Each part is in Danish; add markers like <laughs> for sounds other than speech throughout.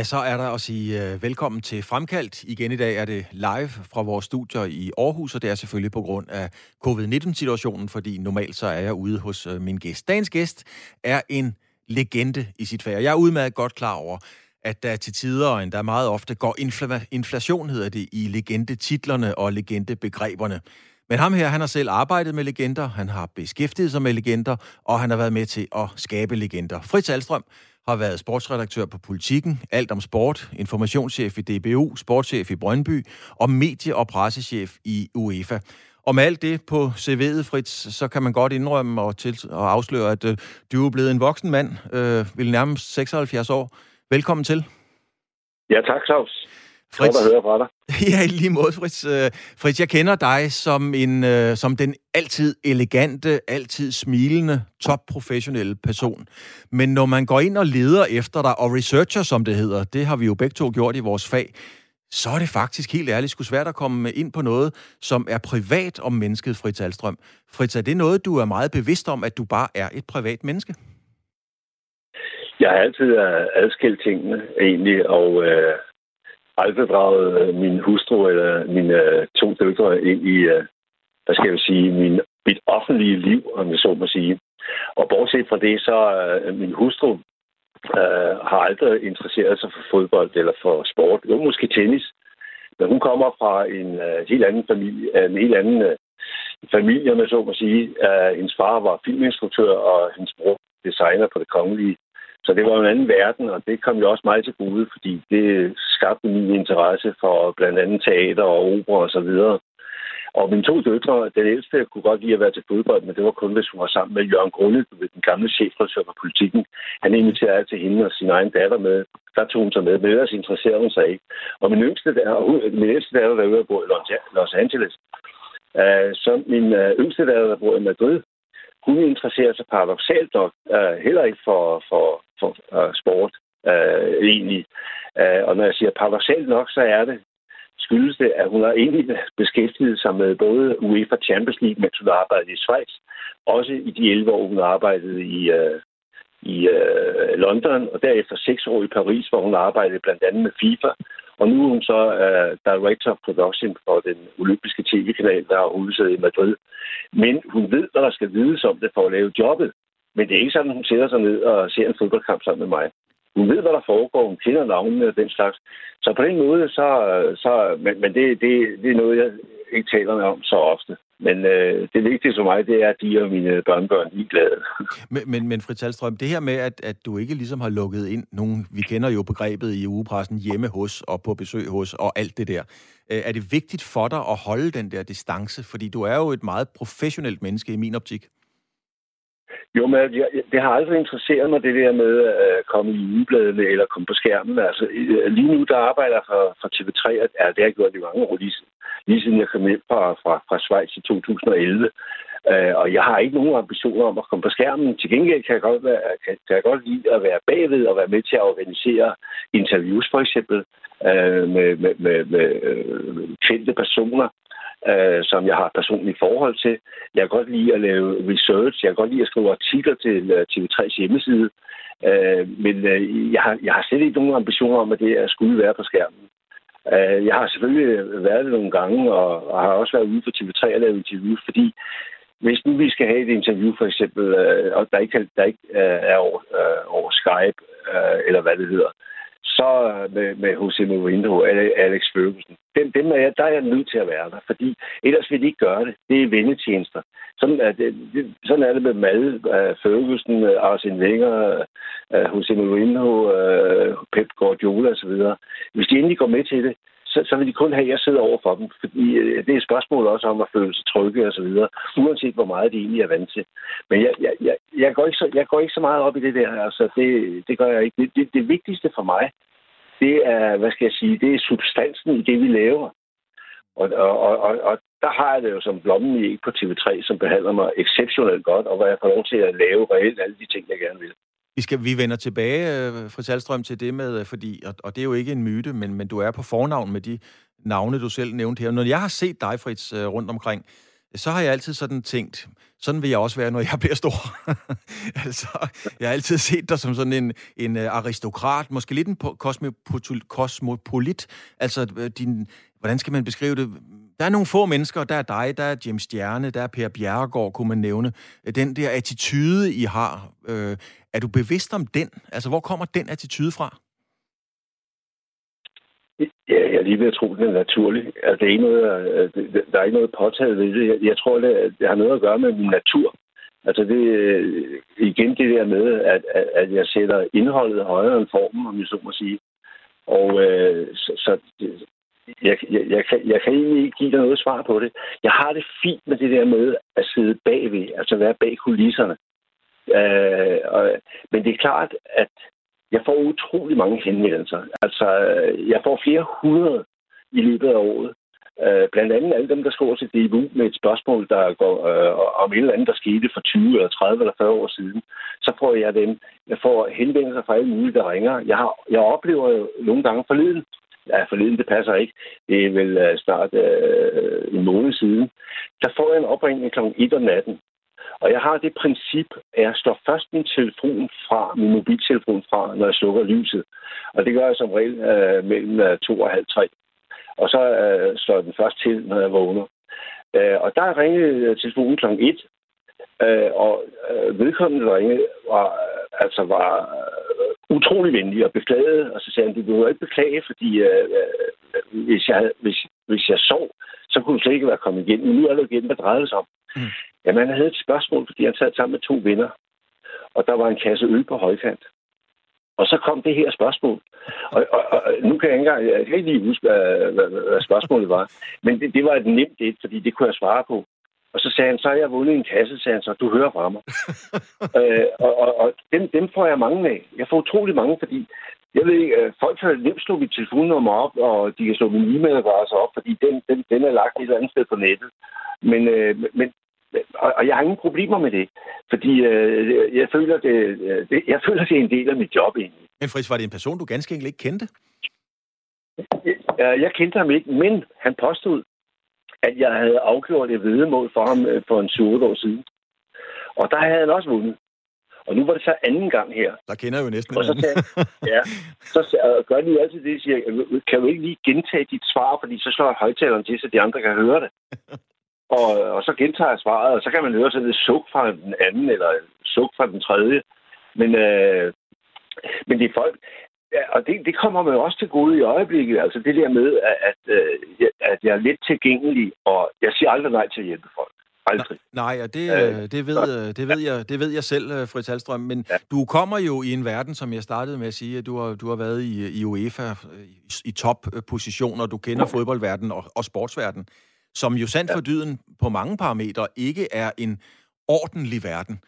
Ja, så er der at sige uh, velkommen til Fremkaldt. Igen i dag er det live fra vores studier i Aarhus, og det er selvfølgelig på grund af covid-19-situationen, fordi normalt så er jeg ude hos uh, min gæst. Dagens gæst er en legende i sit fag. Jeg er udmærket godt klar over, at der til tider, og endda meget ofte, går infl- inflation, hedder det, i legendetitlerne og legendebegreberne. Men ham her, han har selv arbejdet med legender, han har beskæftiget sig med legender, og han har været med til at skabe legender. Fritz Alstrøm har været sportsredaktør på Politiken, alt om sport, informationschef i DBU, sportschef i Brøndby og medie- og pressechef i UEFA. Og med alt det på CV'et, Fritz, så kan man godt indrømme og, til, og afsløre, at øh, du er blevet en voksen mand, øh, vil nærmest 76 år. Velkommen til. Ja, tak, Claus. Fritz, Godt at høre fra dig. <laughs> Ja, lige måde, Fritz. Øh, Fritz, jeg kender dig som, en, øh, som den altid elegante, altid smilende, topprofessionelle person. Men når man går ind og leder efter dig, og researcher, som det hedder, det har vi jo begge to gjort i vores fag, så er det faktisk helt ærligt sgu svært at komme ind på noget, som er privat om mennesket, Fritz Alstrøm. Fritz, er det noget, du er meget bevidst om, at du bare er et privat menneske? Jeg har altid adskilt tingene, egentlig, og øh, aldrig draget øh, min hustru eller mine øh, to døtre ind i, øh, hvad skal jeg sige, min, mit offentlige liv, om jeg så må sige. Og bortset fra det, så min hustru øh, har aldrig interesseret sig for fodbold eller for sport. Jo, måske tennis. Men hun kommer fra en øh, helt anden familie, en helt anden øh, familie, om jeg så må sige. Øh, hendes far var filminstruktør, og hendes bror designer på det kongelige så det var en anden verden, og det kom jo også meget til gode, fordi det skabte min interesse for blandt andet teater og opera og så videre. Og mine to døtre, den ældste kunne godt lide at være til fodbold, men det var kun, hvis hun var sammen med Jørgen Grunde, den gamle chefredaktør for politikken. Han inviterede altid hende og sin egen datter med. Der tog hun sig med, men ellers interesserede hun sig ikke. Og min yngste datter, hun, min ældste datter, der er bo i Los Angeles, øh, så min øh, yngste datter, der bor i Madrid, hun interesserer sig paradoxalt nok øh, heller ikke for, for, for uh, sport øh, egentlig. Øh, og når jeg siger paradoxalt nok, så er det skyldes det, at hun har egentlig beskæftiget sig med både UEFA Champions League, mens hun arbejdede i Schweiz, også i de 11 år, hun arbejdede i, øh, i øh, London, og derefter seks år i Paris, hvor hun arbejdede blandt andet med FIFA. Og nu er hun så uh, Director of Production for den olympiske tv-kanal, der er hovedsædet i Madrid. Men hun ved, hvad der skal vides om det for at lave jobbet. Men det er ikke sådan, at hun sætter sig ned og ser en fodboldkamp sammen med mig. Hun ved, hvad der foregår. Hun kender navnene og den slags. Så på den måde, så... så men men det, det, det er noget, jeg ikke taler med om så ofte. Men øh, det vigtige for mig, det er, at de og mine børnebørn er glade. <laughs> men, men, men Fritz Alstrøm, det her med, at, at du ikke ligesom har lukket ind nogen, vi kender jo begrebet i ugepressen, hjemme hos og på besøg hos og alt det der. Øh, er det vigtigt for dig at holde den der distance? Fordi du er jo et meget professionelt menneske i min optik. Jo, men jeg, det har aldrig interesseret mig, det der med at komme i ugebladene eller komme på skærmen. Altså, øh, lige nu, der arbejder jeg for, for TV3, og ja, det har jeg gjort i mange år, lige, lige siden jeg kom hjem fra, fra, fra Schweiz i 2011. Uh, øh, og jeg har ikke nogen ambitioner om at komme på skærmen. Til gengæld kan jeg godt, være, kan, kan jeg godt lide at være bagved og være med til at organisere interviews, for eksempel, uh, med, med, med, med uh, kendte personer øh, som jeg har personligt forhold til. Jeg kan godt lide at lave research. Jeg kan godt lide at skrive artikler til TV3's hjemmeside. Øh, men øh, jeg, har, jeg har slet ikke nogen ambitioner om, at det skulle være på skærmen. Øh, jeg har selvfølgelig været det nogle gange, og, har også været ude for TV3 og lavet interview, fordi hvis nu vi skal have et interview, for eksempel, øh, og der ikke, der ikke øh, er over, øh, over Skype, eller hvad det hedder, så øh, med, med Jose Mourinho og Alex Ferguson. Dem, dem er jeg, der er jeg nødt til at være der, fordi ellers vil de ikke gøre det. Det er vendetjenester. Sådan er det, det, sådan er det med Mal, uh, øh, Ferguson, uh, Arsene Wenger, uh, Jose Mourinho, uh, Pep Guardiola osv. Hvis de endelig går med til det, så, så vil de kun have, at jeg sidder over for dem. Fordi øh, det er et spørgsmål også om at føle sig trygge og så videre, uanset hvor meget de egentlig er vant til. Men jeg, jeg, jeg, jeg, går, ikke så, jeg går ikke så meget op i det der. Altså, det, det gør jeg ikke. Det, det, det vigtigste for mig, det er, hvad skal jeg sige, det er substansen i det, vi laver. Og, og, og, og der har jeg det jo som blommen i på TV3, som behandler mig exceptionelt godt, og hvor jeg får lov til at lave reelt alle de ting, jeg gerne vil. Vi, skal, vi vender tilbage, øh, fru Salstrøm, til det med, øh, fordi, og, og det er jo ikke en myte, men, men du er på fornavn med de navne, du selv nævnte her. Når jeg har set dig, Fritz, øh, rundt omkring, så har jeg altid sådan tænkt, sådan vil jeg også være, når jeg <laughs> bliver stor. altså, jeg har altid set dig som sådan en, en øh, aristokrat, måske lidt en kosmopolit. Altså, din, hvordan skal man beskrive det? Der er nogle få mennesker, der er dig, der er James Stjerne, der er Per Bjerregaard, kunne man nævne. Øh, den der attitude, I har, øh, er du bevidst om den? Altså, hvor kommer den attitude fra? Ja, jeg er lige ved at tro, at den er naturlig. Altså, det er ikke noget, øh, der er ikke noget påtaget ved det. Jeg tror, det, det har noget at gøre med min natur. Altså det, øh, igen det der med, at, at jeg sætter indholdet højere end formen, om jeg så må sige. Og øh, så, så jeg, jeg, jeg, kan, jeg kan egentlig ikke give dig noget svar på det. Jeg har det fint med det der med at sidde bagved, altså være bag kulisserne. Øh, og, men det er klart, at jeg får utrolig mange henvendelser. Altså, jeg får flere hundrede i løbet af året. Øh, blandt andet alle dem, der skriver til DBU med et spørgsmål, der går øh, om et eller andet, der skete for 20 eller 30 eller 40 år siden. Så får jeg dem. Jeg får henvendelser fra alle mulige, der ringer. Jeg, har, jeg oplever jo nogle gange forleden, ja, forleden, det passer ikke. Det er vel øh, snart øh, en måned siden. Der får jeg en opringning kl. 1 om natten og jeg har det princip, at jeg står først min telefon fra, min mobiltelefon fra, når jeg slukker lyset. Og det gør jeg som regel øh, mellem øh, to og halv tre. Og så øh, slår jeg den først til, når jeg vågner. Øh, og der ringede øh, telefonen kl. 1, øh, og øh, vedkommende, der ringede, var, altså var utrolig venlig og beklagede. Og så sagde han, du behøver ikke beklage, fordi øh, øh, hvis, jeg, hvis, hvis jeg sov, så kunne du slet ikke være kommet igen. Men nu er det igen, hvad drejede sig om. Mm. Jamen, han havde et spørgsmål, fordi han sad sammen med to venner, og der var en kasse øl på højkant. Og så kom det her spørgsmål. Og, og, og nu kan jeg ikke engang, jeg kan ikke lige huske, hvad, hvad, hvad spørgsmålet var. Men det, det var et nemt et, fordi det kunne jeg svare på. Og så sagde han, så har jeg vundet en kasse, sagde han så, du hører fra mig. <laughs> øh, og og, og dem, dem får jeg mange af. Jeg får utrolig mange, fordi jeg ved ikke, øh, folk kan nemt slå mit telefonnummer op, og de kan slå min e-mailadresse op, fordi den, den, den er lagt et eller andet sted på nettet. Men, øh, men og, og jeg har ingen problemer med det, fordi øh, jeg, føler, det, øh, det, jeg føler, det er en del af mit job egentlig. Men Fritz, var det en person, du ganske enkelt ikke kendte? Jeg, jeg kendte ham ikke, men han påstod, at jeg havde afgjort et vedemål for ham øh, for en 7 år siden. Og der havde han også vundet. Og nu var det så anden gang her. Der kender jeg jo næsten og så sagde, Ja, så gør de altid det, siger, kan du ikke lige gentage dit svar, fordi så slår jeg højtaleren til, så de andre kan høre det. <laughs> Og, og så gentager jeg svaret, og så kan man høre sådan et suk fra den anden, eller suk fra den tredje. Men, øh, men det er folk... Ja, og det, det kommer mig også til gode i øjeblikket. Altså det der med, at, at, øh, at jeg er lidt tilgængelig, og jeg siger aldrig nej til at hjælpe folk. Aldrig. Nej, og det, øh, det, ved, øh, det, ved jeg, det ved jeg selv, Fritz Hallstrøm. Men ja. du kommer jo i en verden, som jeg startede med at sige, at du har, du har været i, i UEFA i, i toppositioner. Du kender fodboldverdenen og, og sportsverdenen som jo sandt for dyden på mange parametre ikke er en ordentlig verden.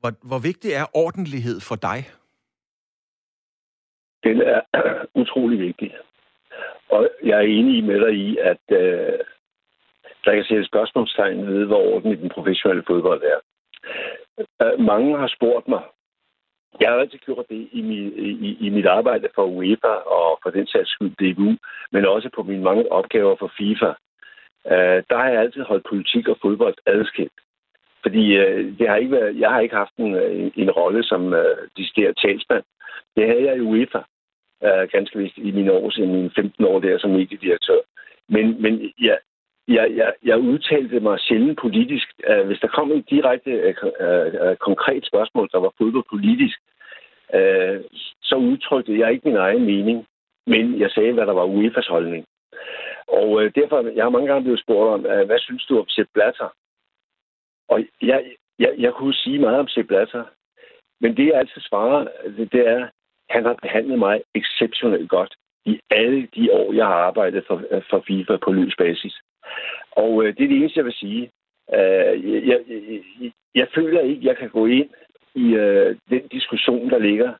Hvor, hvor vigtig er ordentlighed for dig? Den er <clears throat> utrolig vigtig. Og jeg er enig med dig i, at øh, der kan sættes spørgsmålstegn ved, hvor ordentligt den professionelle fodbold er. Øh, mange har spurgt mig, jeg har altid gjort det i, mit, i, i mit arbejde for UEFA og for den sags skyld DBU, men også på mine mange opgaver for FIFA øh, der har jeg altid holdt politik og fodbold adskilt. Fordi øh, det har ikke været, jeg har ikke haft en, en, en rolle som øh, decideret talsmand. Det havde jeg i UEFA, øh, ganske vist i mine år, i mine 15 år der som mediedirektør. Men, men jeg, jeg, jeg, jeg udtalte mig sjældent politisk. Øh, hvis der kom et direkte øh, øh konkret spørgsmål, der var fodboldpolitisk, øh, så udtrykte jeg ikke min egen mening, men jeg sagde, hvad der var UEFA's holdning. Og øh, derfor, jeg har mange gange blevet spurgt om, øh, hvad synes du om Sepp Blatter? Og jeg, jeg, jeg kunne sige meget om Sepp Blatter, men det jeg altid svarer, det, det er, han har behandlet mig exceptionelt godt i alle de år, jeg har arbejdet for, øh, for FIFA på løs basis. Og øh, det er det eneste, jeg vil sige. Øh, jeg, jeg, jeg, jeg føler ikke, jeg kan gå ind i øh, den diskussion, der ligger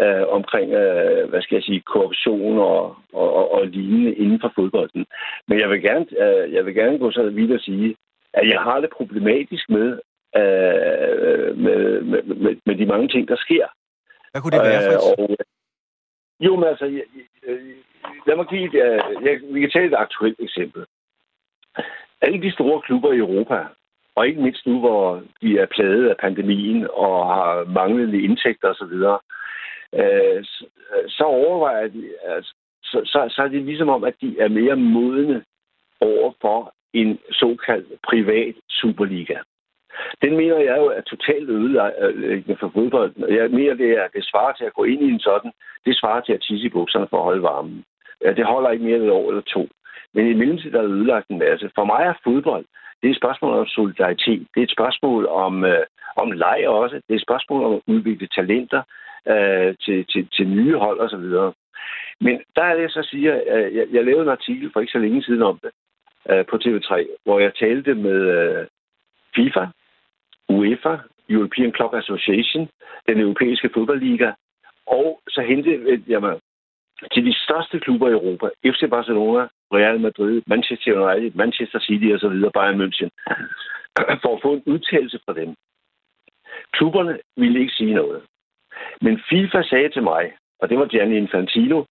øh, omkring, øh, hvad skal jeg sige, korruption og, og, og, og lignende inden for fodbolden. Men jeg vil gerne, øh, jeg vil gerne gå så vidt og sige, at jeg har det problematisk med, øh, med, med, med, med de mange ting, der sker. Hvad kunne det være, Fritz? Øh, og, jo, men altså, jeg, jeg, lad mig give et, jeg, vi kan tage et aktuelt eksempel. Alle de store klubber i Europa Og ikke mindst nu, hvor de er plaget af pandemien og har manglende indtægter osv., øh, så overvejer de, altså, så, så, så er det ligesom om, at de er mere modne over for en såkaldt privat superliga. Den mener jeg jo er totalt ødelæggende øh, for fodbold. Jeg mener, det er det svarer til at gå ind i en sådan. Det svarer til at tisse i bukserne for at holde varmen. Ja, det holder ikke mere end et år eller to. Men i mellemtiden er ødelagt en masse. For mig er fodbold, det er et spørgsmål om solidaritet. Det er et spørgsmål om, øh, om leg også. Det er et spørgsmål om at udvikle talenter øh, til, til, til nye hold osv. Men der er det, jeg så siger, at jeg, jeg lavede en artikel for ikke så længe siden om det øh, på TV3, hvor jeg talte med øh, FIFA, UEFA, European Club Association, den europæiske fodboldliga, og så hentede øh, jeg mig til de største klubber i Europa, FC Barcelona, Real Madrid, Manchester United, Manchester City osv., Bayern München, for at få en udtalelse fra dem. Klubberne ville ikke sige noget. Men FIFA sagde til mig, og det var Gianni Infantino,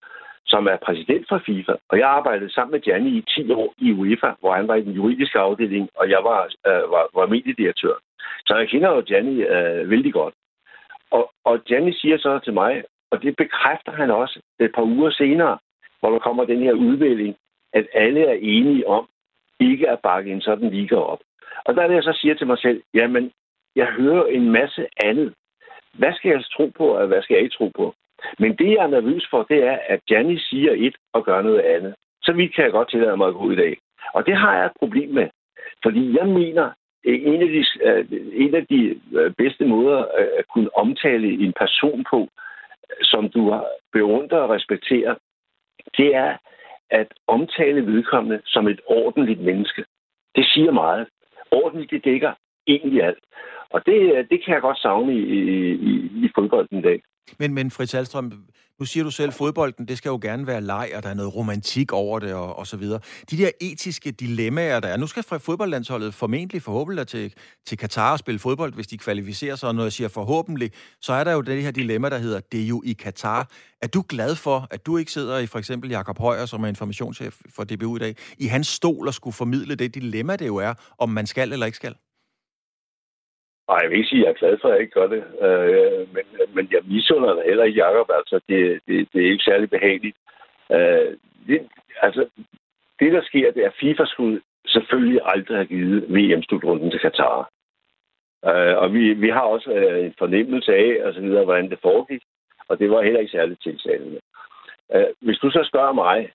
som er præsident for FIFA, og jeg arbejdede sammen med Gianni i 10 år i UEFA, hvor han var i den juridiske afdeling, og jeg var, øh, var, var mediedirektør. Så jeg kender jo Gianni øh, vældig godt. Og, og Gianni siger så til mig, og det bekræfter han også et par uger senere, hvor der kommer den her udvælging, at alle er enige om ikke at bakke en sådan liga op. Og der er det, jeg så siger til mig selv, jamen, jeg hører en masse andet. Hvad skal jeg tro på, og hvad skal jeg ikke tro på? Men det, jeg er nervøs for, det er, at Gianni siger et og gør noget andet. Så vidt kan jeg godt tillade mig at gå i dag. Og det har jeg et problem med. Fordi jeg mener, en af de, øh, en af de øh, bedste måder øh, at kunne omtale en person på, som du beundrer og respekterer, det er at omtale vedkommende som et ordentligt menneske. Det siger meget. Ordentligt, det dækker egentlig alt. Og det, det kan jeg godt savne i, i, i fodbolden i dag. Men, men Fritz Alstrøm, nu siger du selv, at fodbolden, det skal jo gerne være leg, og der er noget romantik over det, og, og så videre. De der etiske dilemmaer, der er. Nu skal fodboldlandsholdet formentlig forhåbentlig til, til Katar og spille fodbold, hvis de kvalificerer sig. Og når jeg siger forhåbentlig, så er der jo det her dilemma, der hedder, det er jo i Katar. Er du glad for, at du ikke sidder i for eksempel Jakob Højer, som er informationschef for DBU i dag, i hans stol og skulle formidle det dilemma, det jo er, om man skal eller ikke skal? Nej, jeg vil ikke sige, at jeg er glad for, at jeg ikke gør det. Øh, men, men jeg misunder det heller ikke Jacob. Altså, det, det, det er ikke særlig behageligt. Øh, det, altså, det, der sker, det er, at FIFA skulle selvfølgelig aldrig have givet VM-slutrunden til Katar. Øh, og vi, vi har også øh, en fornemmelse af, og så videre, hvordan det foregik. Og det var heller ikke særligt tiltalende. Øh, hvis du så spørger mig,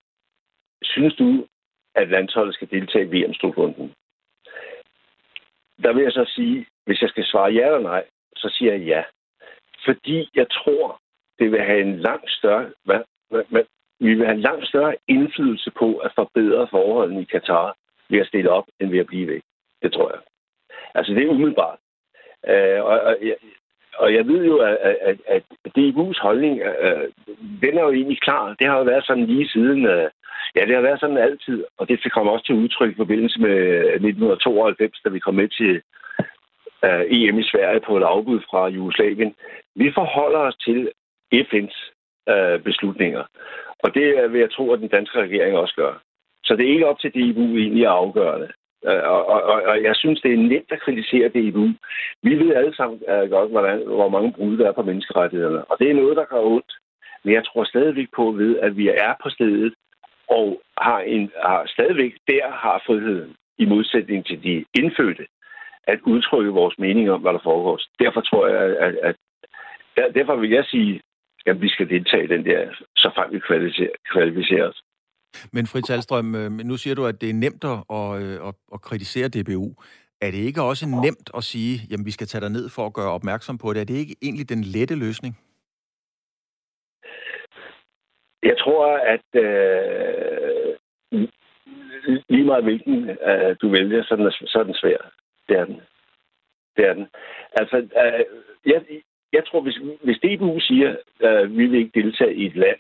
synes du, at landsholdet skal deltage i VM-slutrunden? Der vil jeg så sige, hvis jeg skal svare ja eller nej, så siger jeg ja. Fordi jeg tror, det vil have en langt større... Hvad, hvad, hvad, vi vil have en langt større indflydelse på at forbedre forholdene i Katar ved at stille op, end ved at blive væk. Det tror jeg. Altså, det er umiddelbart. Øh, og, og, jeg, og jeg ved jo, at, at, at DBU's holdning, øh, den er jo egentlig klar. Det har jo været sådan lige siden... Øh, ja, det har været sådan altid, og det kom også til udtryk i forbindelse med 1992, da vi kom med til øh, uh, EM i Sverige på et afbud fra Jugoslavien. Vi forholder os til FN's uh, øh, beslutninger. Og det vil jeg tro, at den danske regering også gør. Så det er ikke op til EU egentlig at afgøre det. Øh, og, og, og jeg synes, det er nemt at kritisere DBU. Vi ved alle sammen uh, godt, hvordan, hvor mange brud der er på menneskerettighederne. Og det er noget, der gør ondt. Men jeg tror stadigvæk på ved, at vi er på stedet og har, en, har stadigvæk der har friheden i modsætning til de indfødte at udtrykke vores mening om, hvad der foregår. Derfor tror jeg, at, at, der, derfor vil jeg sige, at vi skal deltage i den der, så frem vi kvalificerer os. Men Fritz Alstrøm, øh, nu siger du, at det er nemt at, at, øh, at, at kritisere DBU. Er det ikke også nemt at sige, at vi skal tage dig ned for at gøre opmærksom på det? Er det ikke egentlig den lette løsning? Jeg tror, at øh, lige meget hvilken øh, du vælger, så er den, så er den svær. Det er den. Det er den. Altså, øh, jeg, jeg tror, hvis, hvis DBU siger, at øh, vi vil ikke deltage i et land,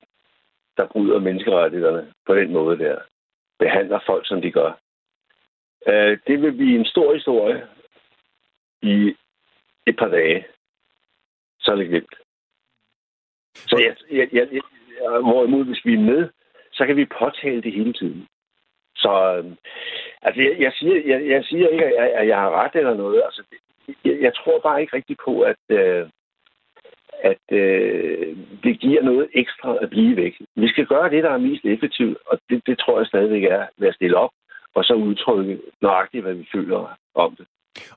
der bryder menneskerettighederne på den måde der, behandler folk, som de gør, øh, det vil blive en stor historie i et par dage. Så er det glemt. Så jeg, jeg, jeg, jeg, Øh, hvorimod, hvis vi er med, så kan vi påtale det hele tiden. Så øh, altså, jeg, jeg, siger, jeg, jeg siger ikke, at, at jeg har ret eller noget. Altså, jeg, jeg tror bare ikke rigtigt på, at, øh, at øh, det giver noget ekstra at blive væk. Vi skal gøre det, der er mest effektivt, og det, det tror jeg stadigvæk er ved at stille op, og så udtrykke nøjagtigt, hvad vi føler om det.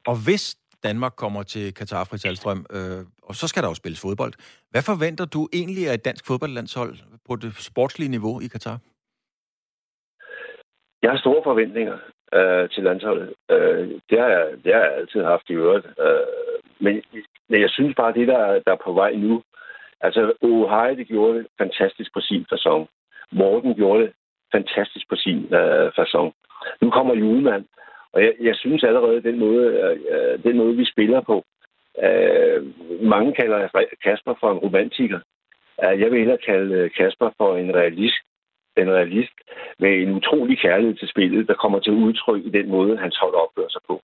Og hvis Danmark kommer til Katar, Fritz Alstrøm, øh, og så skal der jo spilles fodbold. Hvad forventer du egentlig af et dansk fodboldlandshold på det sportslige niveau i Katar? Jeg har store forventninger øh, til landsholdet. Øh, det, har jeg, det har jeg altid haft i øvrigt. Øh, men, men jeg synes bare, det, der, der er på vej nu... Altså, Ohio, det gjorde det fantastisk på sin fasong. Morten gjorde det fantastisk på sin øh, fasong. Nu kommer Julemand, og jeg, jeg synes allerede, den måde, øh, øh, den måde, vi spiller på, øh, mange kalder Kasper for en romantiker. Øh, jeg vil hellere kalde øh, Kasper for en realist, en realist med en utrolig kærlighed til spillet, der kommer til udtryk i den måde, hans hold opfører sig på.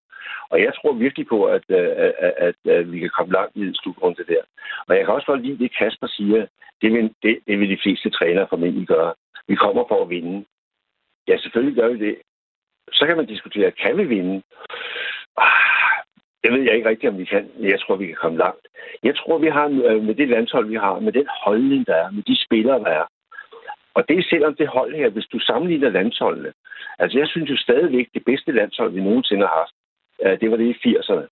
Og jeg tror virkelig på, at, at, at, at vi kan komme langt i en slutrunde der. Og jeg kan også godt lide det, Kasper siger. Det vil, det, det vil de fleste trænere formentlig gøre. Vi kommer for at vinde. Ja, selvfølgelig gør vi det. Så kan man diskutere, kan vi vinde? Ah, det ved jeg ikke rigtigt, om vi kan, men jeg tror, vi kan komme langt. Jeg tror, vi har øh, med det landshold, vi har, med den holdning, der er, med de spillere, der er, og det er selvom det hold her, hvis du sammenligner landsholdene. Altså, jeg synes jo stadigvæk, det bedste landshold, vi nogensinde har haft, øh, det var det i 80'erne.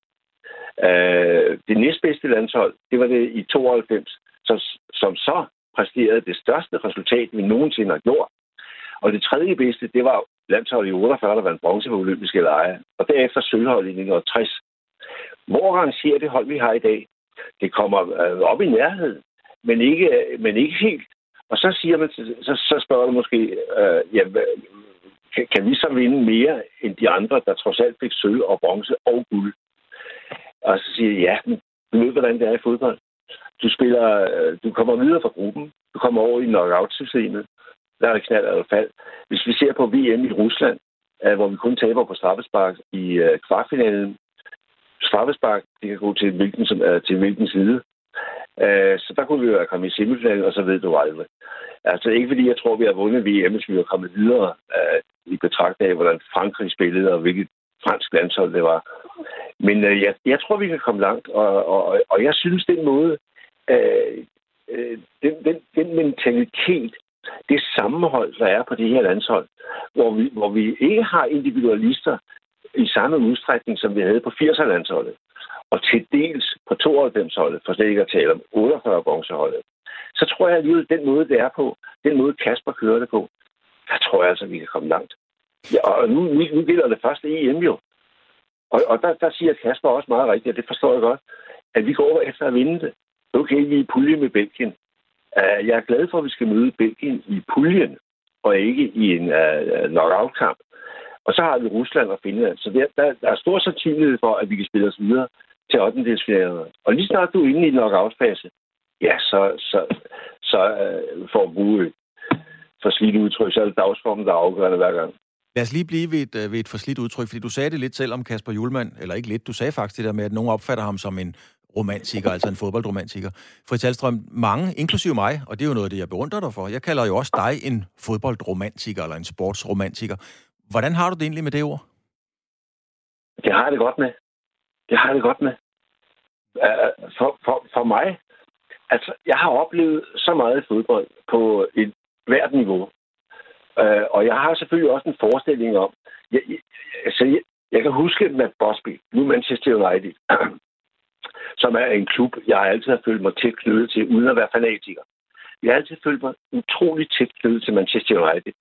Øh, det næstbedste landshold, det var det i 92, som, som så præsterede det største resultat, vi nogensinde har gjort. Og det tredje bedste, det var landsholdet i 48, der vandt bronze på olympiske lege. Og derefter sølvhold i 1960. Hvor rangerer det hold, vi har i dag? Det kommer øh, op i nærhed, men ikke, øh, men ikke helt. Og så siger man, så, så spørger du måske, øh, ja, kan, kan vi så vinde mere end de andre, der trods alt fik sølv og bronze og guld? Og så siger jeg, ja, men du ved, hvordan det er i fodbold. Du spiller, øh, du kommer videre fra gruppen, du kommer over i knockout-systemet, der er det knald eller fald. Hvis vi ser på VM i Rusland, øh, hvor vi kun taber på straffespark i øh, kvartfinalen, straffespark, det kan gå til hvilken, som, øh, til hvilken side. Øh, så der kunne vi jo have kommet i semifinalen, og så ved du aldrig. Altså ikke fordi jeg tror, vi har vundet VM, hvis vi har kommet videre øh, i betragtning af, hvordan Frankrig spillede, og hvilket fransk landshold det var. Men øh, jeg, jeg tror, vi kan komme langt, og, og, og jeg synes, den måde, øh, øh, den, den, den mentalitet, det sammenhold, der er på det her landshold, hvor vi, hvor vi ikke har individualister i samme udstrækning, som vi havde på 80'er-landsholdet og til dels på 92-holdet, for slet ikke at tale om 48 bronzeholdet, så tror jeg alligevel, den måde, det er på, den måde Kasper kører det på, der tror jeg altså, vi kan komme langt. Ja, og nu, nu, nu gælder det første EM jo. Og, og der, der siger Kasper også meget rigtigt, og det forstår jeg godt, at vi går over efter at vinde det. Okay, vi er i pulje med Belgien. Øh, jeg er glad for, at vi skal møde Belgien i puljen, og ikke i en uh, knockout-kamp. Og så har vi Rusland og Finland. Så der, der, der er stor sandsynlighed for, at vi kan spille os videre til 8. Og lige snart du er inde i knockout-fase, ja, så, så, så uh, for du et forslidt udtryk, så er det dagsformen, der er afgørende hver gang. Lad os lige blive ved et, ved et forslidt udtryk, fordi du sagde det lidt selv om Kasper Julemand, eller ikke lidt, du sagde faktisk det der med, at nogen opfatter ham som en romantiker, altså en fodboldromantiker. Fritz Alstrøm, mange, inklusive mig, og det er jo noget af det, jeg beundrer dig for, jeg kalder jo også dig en fodboldromantiker, eller en sportsromantiker. Hvordan har du det egentlig med det ord? Det har jeg det godt med. Det har jeg det godt med. For, for, for mig, altså, jeg har oplevet så meget fodbold på et hvert niveau. Og jeg har selvfølgelig også en forestilling om, jeg, jeg, altså, jeg, jeg kan huske med Bosby, nu Manchester United, som er en klub, jeg altid har følt mig tæt knyttet til, uden at være fanatiker. Jeg har altid følt mig utrolig tæt knyttet til Manchester United.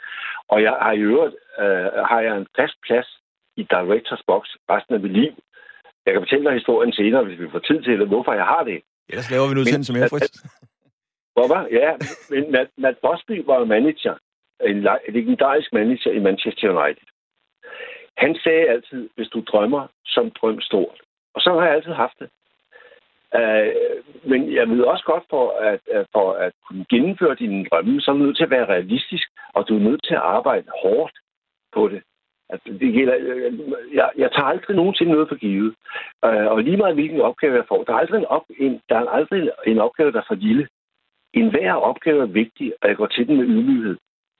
Og jeg har i øvrigt uh, har jeg en fast plads i Directors Box resten af mit liv. Jeg kan fortælle dig historien senere, hvis vi får tid til det, hvorfor jeg har det. Ellers laver vi nu til mere frit. Hvorfor? Ja, men Matt, Matt Bosby var manager, en legendarisk manager i Manchester United. Han sagde altid, hvis du drømmer, som drøm stort. Og så har jeg altid haft det. Øh, men jeg ved også godt, for at, øh, for at kunne gennemføre dine drømme, så er du nødt til at være realistisk, og du er nødt til at arbejde hårdt på det. Altså, det gælder, øh, jeg, jeg tager aldrig nogensinde noget for givet. Uh, og lige meget hvilken opgave jeg får, der er aldrig en, op, en, der er aldrig en opgave, der er for lille. En hver opgave er vigtig, og jeg går til den med ydmyghed.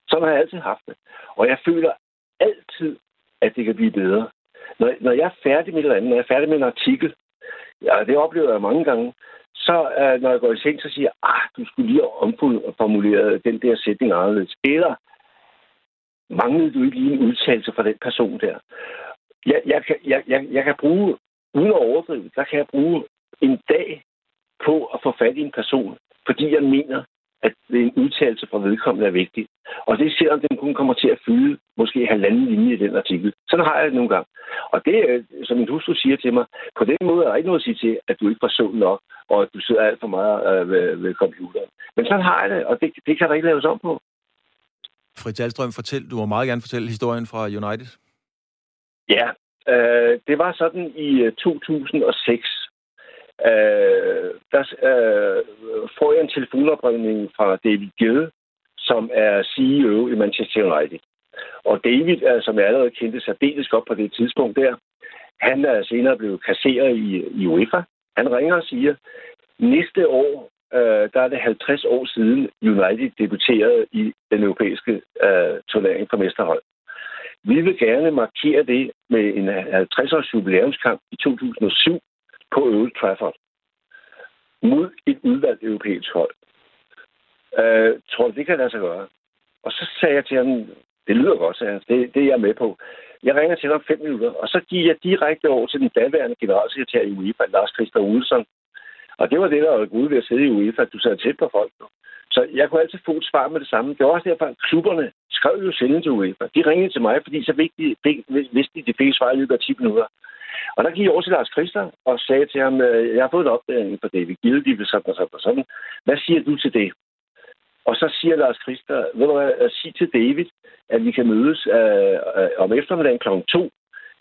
Sådan har jeg altid haft det. Og jeg føler altid, at det kan blive bedre. Når, når jeg er færdig med et eller andet, når jeg er færdig med en artikel, ja, det oplever jeg mange gange, så uh, når jeg går i seng, så siger jeg, ah, du skulle lige have omformuleret den der sætning anderledes. Eller manglede du ikke lige en udtalelse fra den person der? Jeg, jeg, kan, jeg, jeg, jeg kan bruge, uden at overdrive, der kan jeg bruge en dag på at få fat i en person, fordi jeg mener, at en udtalelse fra vedkommende er vigtig. Og det ser selvom den kun kommer til at fylde måske halvanden linje i den artikel. Sådan har jeg det nogle gange. Og det, som min hustru siger til mig, på den måde er der ikke noget at sige til, at du ikke var sund nok, og at du sidder alt for meget øh, ved, ved computeren. Men sådan har jeg det, og det, det kan der ikke laves om på. Fritz Alstrøm, fortæl, du må meget gerne fortælle historien fra United. Ja, øh, det var sådan i 2006, øh, der øh, får jeg en telefonopringning fra David Gede, som er CEO i Manchester United. Og David, øh, som jeg allerede kendte særdeles godt på det tidspunkt der, han er senere blevet kasseret i, i UEFA. Han ringer og siger, næste år, øh, der er det 50 år siden United debuterede i den europæiske øh, turnering for mesterhold. Vi vil gerne markere det med en 50-års jubilæumskamp i 2007 på Old Trafford mod et udvalgt europæisk hold. Øh, tror du, det kan lade sig gøre? Og så sagde jeg til ham, det lyder godt, sagde han. Det, det er jeg med på. Jeg ringer til ham fem minutter, og så giver jeg direkte over til den daværende generalsekretær i UEFA, Lars Christer Olsen. Og det var det, der var gud ved at sidde i UEFA, at du sad tæt på folk. Så jeg kunne altid få et svar med det samme. Det var også derfor, at klubberne skrev jo selv til UEFA. De ringede til mig, fordi så vigtigt, vidste de, de fik svar i løbet af 10 minutter. Og der gik jeg over til Lars Christian og sagde til ham, øh, jeg har fået en opdatering fra David Gilde, sådan og sådan og sådan. Hvad siger du til det? Og så siger Lars Christer, ved du hvad, øh, sig til David, at vi kan mødes øh, øh, om eftermiddagen kl. 2.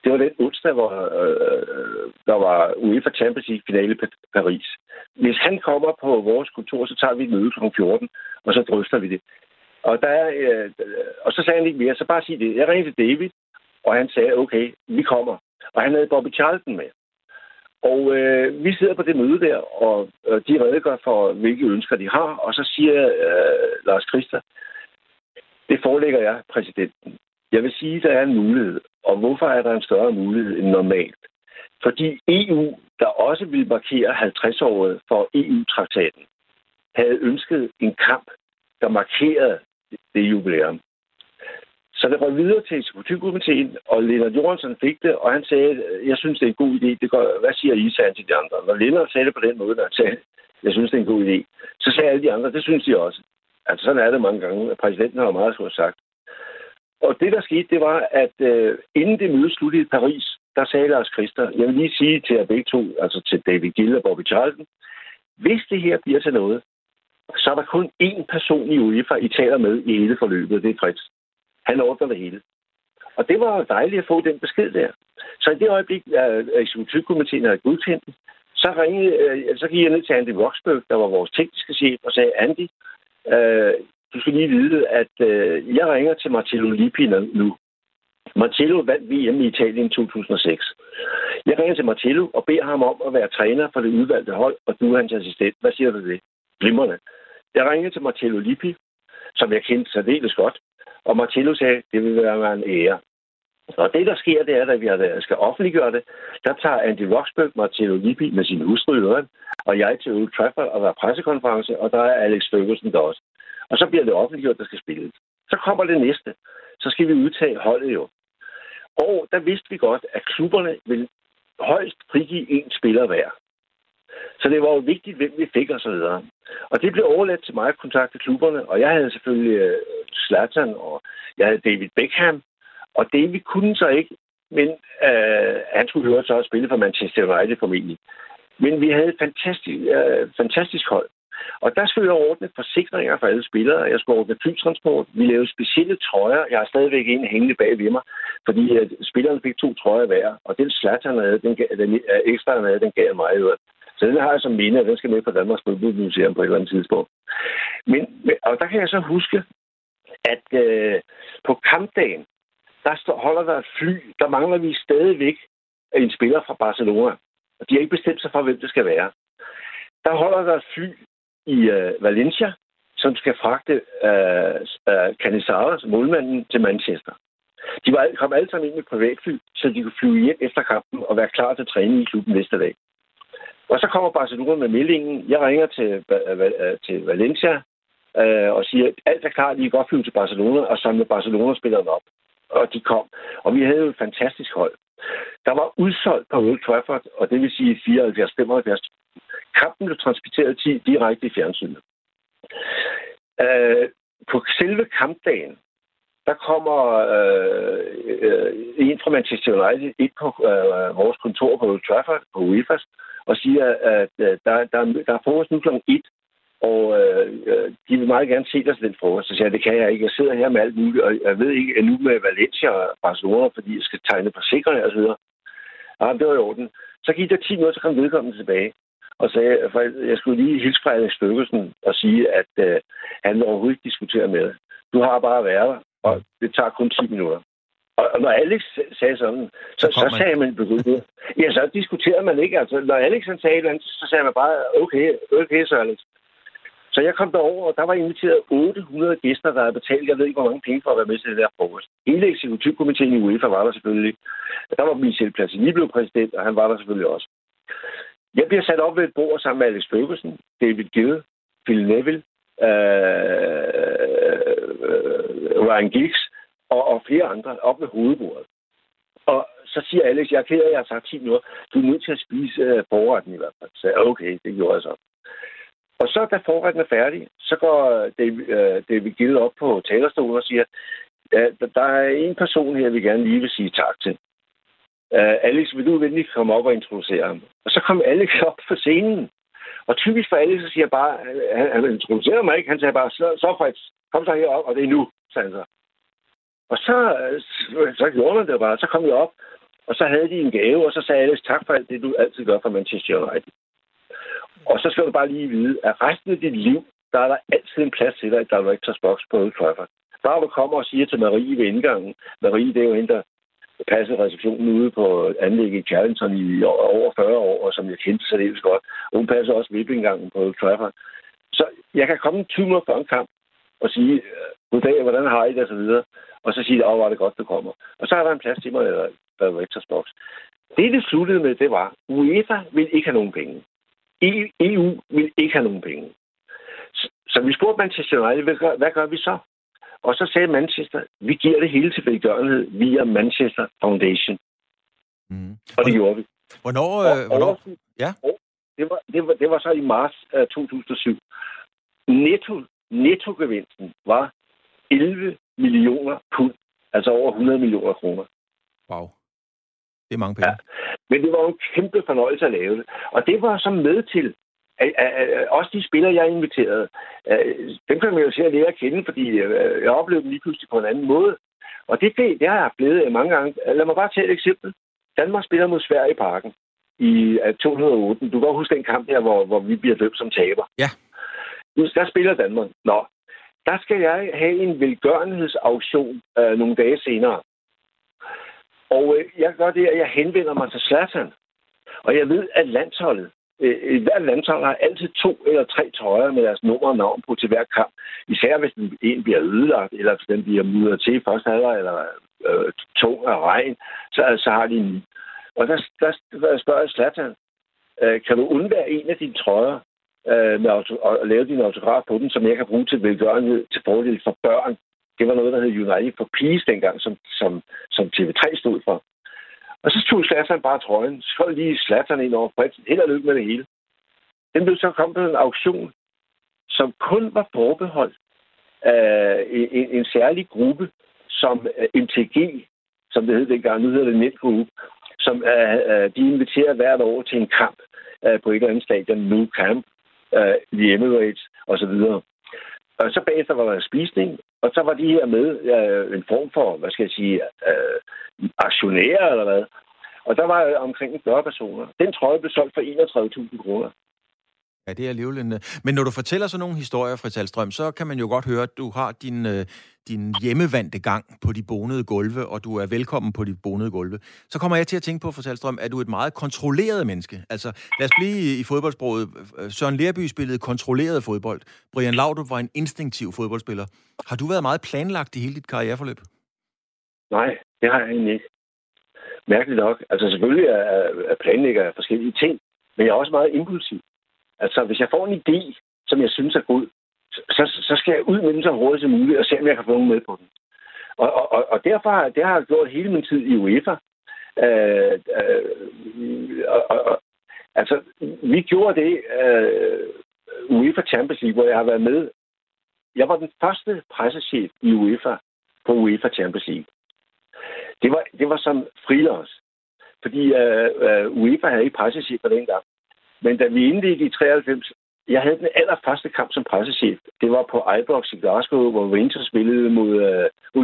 Det var den onsdag, hvor øh, der var UEFA Champions League finale i Paris. Hvis han kommer på vores kontor, så tager vi et møde kl. 14, og så drøfter vi det. Og, der, øh, og så sagde han ikke mere, så bare sig det. Jeg ringede til David, og han sagde, okay, vi kommer. Og han havde Bobby Charlton med. Og øh, vi sidder på det møde der, og øh, de redegør for, hvilke ønsker de har, og så siger øh, Lars Christer, det forelægger jeg præsidenten. Jeg vil sige, at der er en mulighed. Og hvorfor er der en større mulighed end normalt? Fordi EU, der også vil markere 50-året for EU-traktaten, havde ønsket en kamp, der markerede det jubilæum. Så det var videre til eksekutivkomiteen, og Lennart Jørgensen fik det, og han sagde, jeg synes, det er en god idé. Det går, hvad siger I, sagde til de andre. Når Lennart sagde det på den måde, der sagde, jeg synes, det er en god idé, så sagde alle de andre, det synes de også. Altså sådan er det mange gange. Præsidenten har meget så sagt. Og det, der skete, det var, at øh, inden det møde sluttede i Paris, der sagde Lars Christer, jeg vil lige sige til jer begge to, altså til David Gill og Bobby Charlton, hvis det her bliver til noget, så er der kun én person i UEFA, I taler med i hele forløbet, det er Fritz. Han ordner det hele. Og det var dejligt at få den besked der. Så i det øjeblik, at eksekutivkomiteen havde godkendt så, ringede, øh, så gik jeg ned til Andy Roxburgh, der var vores tekniske chef, og sagde, Andy, øh, du skal lige vide, at øh, jeg ringer til Marcello Lipina nu. Marcello vandt VM i Italien i 2006. Jeg ringer til Marcello og beder ham om at være træner for det udvalgte hold, og du er hans assistent. Hvad siger du det? Glimrende. Jeg ringer til Marcello Lippi, som jeg kendte særdeles godt, og Martello sagde, det vil være en ære. Og det, der sker, det er, at vi skal offentliggøre det. Der tager Andy Roxburgh, Martello Lippi med sin hustru i øvrigt, og jeg til Old Trafford og der pressekonference, og der er Alex Ferguson der også. Og så bliver det offentliggjort, der skal spilles. Så kommer det næste. Så skal vi udtage holdet jo. Og der vidste vi godt, at klubberne vil højst frigive en spiller hver. Så det var jo vigtigt, hvem vi fik og så videre. Og det blev overladt til mig at kontakte klubberne, og jeg havde selvfølgelig øh, Slatan, og jeg havde David Beckham, og David kunne så ikke, men øh, han skulle jo så også spille for Manchester United formentlig. Men vi havde et fantastisk, øh, fantastisk hold. Og der skulle jeg ordne forsikringer for alle spillere. Jeg skulle ordne flytransport. Vi lavede specielle trøjer. Jeg har stadigvæk en hængende bag ved mig, fordi at spillerne fik to trøjer hver. Og den slat, han havde, den, den øh, ekstra, han havde, den gav mig jo. Så den har jeg som minde, at den skal med på Danmarks Museum på et eller andet tidspunkt. Men, og der kan jeg så huske, at øh, på kampdagen, der står, holder der et fly. Der mangler vi stadigvæk øh, en spiller fra Barcelona. Og de har ikke bestemt sig for, hvem det skal være. Der holder der et fly i øh, Valencia, som skal fragte øh, øh, Canizares, målmanden, til Manchester. De var, kom alle sammen ind med privatfly, så de kunne flyve hjem efter kampen og være klar til træning i klubben næste dag. Og så kommer Barcelona med meldingen. Jeg ringer til, øh, til Valencia øh, og siger, at alt er klart, I kan godt flyve til Barcelona og samle Barcelona-spillerne op. Og de kom. Og vi havde jo et fantastisk hold. Der var udsolgt på Old Trafford, og det vil sige 74-75. Kampen blev transporteret direkte i fjernsynet. Øh, på selve kampdagen, der kommer øh, øh, en fra Manchester United ind på øh, vores kontor på Old Trafford, på UEFA's, og siger, at øh, der, der, der er frokost nu kl. 1, og øh, øh, de vil meget gerne se dig til den frokost. Så siger jeg, det kan jeg ikke. Jeg sidder her med alt muligt, og jeg ved ikke endnu med Valencia og Barcelona, fordi jeg skal tegne forsikringer og så videre. Ja, det var i orden. Så gik der 10 minutter, så kom vedkommende tilbage og sagde, for jeg skulle lige hilse fra Alex Ferguson og sige, at øh, han overhovedet ikke diskutere med Du har bare været og det tager kun 10 minutter. Og når Alex sagde sådan, så, så, så sagde man begyndt Ja, så diskuterede man ikke. Altså, når Alex han sagde det, så sagde man bare, okay, okay, så Alex. Så jeg kom derover, og der var inviteret 800 gæster, der havde betalt, jeg ved ikke, hvor mange penge for at være med til det der frokost. Hele eksekutivkomiteen i UEFA var der selvfølgelig. Der var Michel Platini blev præsident, og han var der selvfølgelig også. Jeg bliver sat op ved et bord sammen med Alex Ferguson, David Gill, Phil Neville, øh, Ryan Giggs og, og flere andre op ved hovedbordet. Og så siger Alex, jeg er ked af, at jeg har sagt 10 minutter. Du er nødt til at spise øh, forretten i hvert fald. Så jeg, okay, det gjorde jeg så. Og så, da forretten er færdig, så går øh, David, øh, David Gill op på talerstolen og siger, ja, der er en person her, vi gerne lige vil sige tak til. Uh, Alex, vil du venlig komme op og introducere ham? Og så kom Alex <laughs> op på scenen. Og typisk for alle, så siger jeg bare, han, han introducerer mig ikke, han sagde bare, så, så Freds, kom så herop, og det er nu, sagde han så. Og så, øh, så gjorde man det bare, så kom jeg op, og så havde de en gave, og så sagde Alex, tak for alt det, du altid gør for Manchester United. Og så skal du bare lige vide, at resten af dit liv, der er der altid en plads til dig i Directors Box på Old Trafford. Bare du kommer og siger til Marie ved indgangen, Marie, det er jo hende, der passet receptionen ude på anlægget i Charlton i over 40 år, og som jeg kendte så det godt. Og hun passer også vippingangen på Trafford. Så jeg kan komme 20 minutter før en kamp og sige, øh, goddag, hvordan har I det, og så videre. Og så sige, åh, var det godt, du kommer. Og så er der en plads til mig, der er Rectors Box. Det, det sluttede med, det var, UEFA vil ikke have nogen penge. EU vil ikke have nogen penge. Så, så vi spurgte Manchester United, hvad gør, hvad gør vi så? Og så sagde Manchester, vi giver det hele til velgørenhed via Manchester Foundation. Mm. Og det gjorde vi. Hvornår? Øh, og, hvornår? Ja. Det var, det, var, det var så i marts uh, 2007. Netto, nettogevinsten var 11 millioner pund, altså over 100 millioner kroner. Wow. Det er mange penge. Ja. Men det var en kæmpe fornøjelse at lave det. Og det var så med til, også de spillere, jeg inviterede, dem kan man jo se at lære at kende, fordi øh, jeg oplevede dem lige pludselig på en anden måde. Og det, det, det har jeg blevet mange gange. Lad mig bare tage et eksempel. Danmark spiller mod Sverige i parken i 208. Du kan huske den kamp her, hvor, hvor vi bliver dømt som taber. Ja. Der spiller Danmark. Nå, der skal jeg have en velgørenhedsauktion øh, nogle dage senere. Og øh, jeg gør det, at jeg henvender mig til Slatan. Og jeg ved, at landsholdet, øh, hver landshold har altid to eller tre trøjer med deres nummer og navn på til hver kamp. Især hvis den en bliver ødelagt, eller hvis den bliver mudret til først første halvleg, eller øh, tung af regn, så, så har de en Og der, der, der spørger jeg Zlatan, øh, kan du undvære en af dine trøjer øh, med auto, og lave din autograf på den, som jeg kan bruge til velgørenhed til fordel for børn? Det var noget, der hed United for Peace dengang, som, som, som TV3 stod for. Og så tog Slattern bare trøjen, så lige Slattern ind over Fritz. Held og lykke med det hele. Den blev så kommet på en auktion, som kun var forbeholdt af øh, en, en særlig gruppe, som øh, MTG, som det hed dengang, nu hedder det Netgroup, som uh, de inviterer hvert år til en kamp uh, på et eller andet stadion, New Camp, uh, The Emirates osv. Og så bagefter var der spisning, og så var de her med øh, en form for, hvad skal jeg sige, øh, aktionærer eller hvad. Og der var omkring 40 personer. Den trøje blev solgt for 31.000 kroner. Ja, det er alligevel øh, men når du fortæller sådan nogle historier, Fritz Alstrøm, så kan man jo godt høre, at du har din, øh, din hjemmevandte gang på de bonede gulve, og du er velkommen på de bonede gulve. Så kommer jeg til at tænke på, Fritz Alstrøm, at du er et meget kontrolleret menneske. Altså, lad os blive i, i fodboldsproget. Øh, Søren Lerby spillede kontrolleret fodbold. Brian Laudrup var en instinktiv fodboldspiller. Har du været meget planlagt i hele dit karriereforløb? Nej, det har jeg egentlig ikke. Mærkeligt nok. Altså selvfølgelig er, er planlægger jeg forskellige ting, men jeg er også meget impulsiv. Altså hvis jeg får en idé, som jeg synes er god, så, så skal jeg ud med den så hurtigt som muligt og se, om jeg kan få nogen med på den. Og, og, og derfor har det har jeg gjort hele min tid i UEFA. Øh, øh, og, og, altså, vi gjorde det øh, UEFA Champions League, hvor jeg har været med. Jeg var den første pressechef i UEFA på UEFA Champions League. Det var, det var som freelance. Fordi øh, øh, UEFA havde ikke pressechef på den. Men da vi indledte i 93, jeg havde den allerførste kamp som pressechef. Det var på Ibox i Glasgow, hvor Rangers spillede mod uh,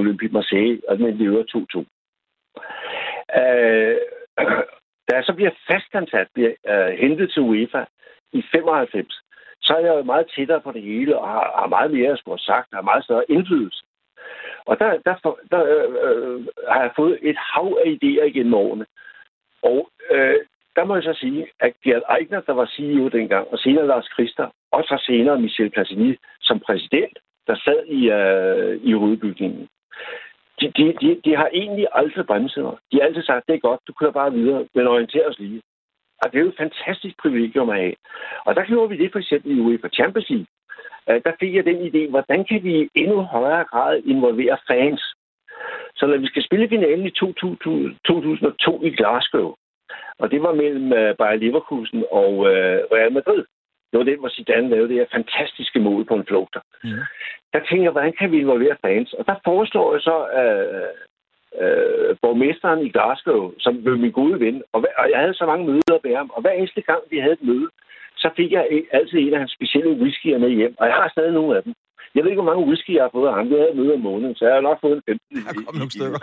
Olympique Marseille, og den blev 2-2. Uh, da jeg så bliver fastansat, bliver uh, hentet til UEFA i 95, så er jeg jo meget tættere på det hele, og har, har meget mere at skulle have sagt, har meget større indflydelse. Og der, der, der øh, øh, har jeg fået et hav af idéer igennem årene. Og øh, der må jeg så sige, at Gerd Eichner, der var CEO dengang, og senere Lars Christer, og så senere Michel Platini som præsident, der sad i, øh, i hovedbygningen. De, de, de, de har egentlig aldrig bremset mig. De har altid sagt, det er godt, du kører bare videre, men orienter os lige. Og det er jo et fantastisk privilegium at have. Og der gjorde vi det for eksempel i UEFA Champions League. Øh, der fik jeg den idé, hvordan kan vi i endnu højere grad involvere fans? Så når vi skal spille finalen i 2002 i Glasgow, og det var mellem uh, Bayer Leverkusen og uh, Real Madrid. Det var det, hvor Zidane lavede det her fantastiske mål på en flugter. Mm. Der tænker jeg, hvordan kan vi involvere fans? Og der foreslår jeg så uh, uh, borgmesteren i Glasgow, som var min gode ven, og, og jeg havde så mange møder med ham, og hver eneste gang, vi havde et møde, så fik jeg altid en af hans specielle whiskyer med hjem, og jeg har stadig nogle af dem. Jeg ved ikke, hvor mange whisky jeg har fået af ham. Det havde møde om måneden, så jeg har nok fået en 15. Der kom nogle stykker.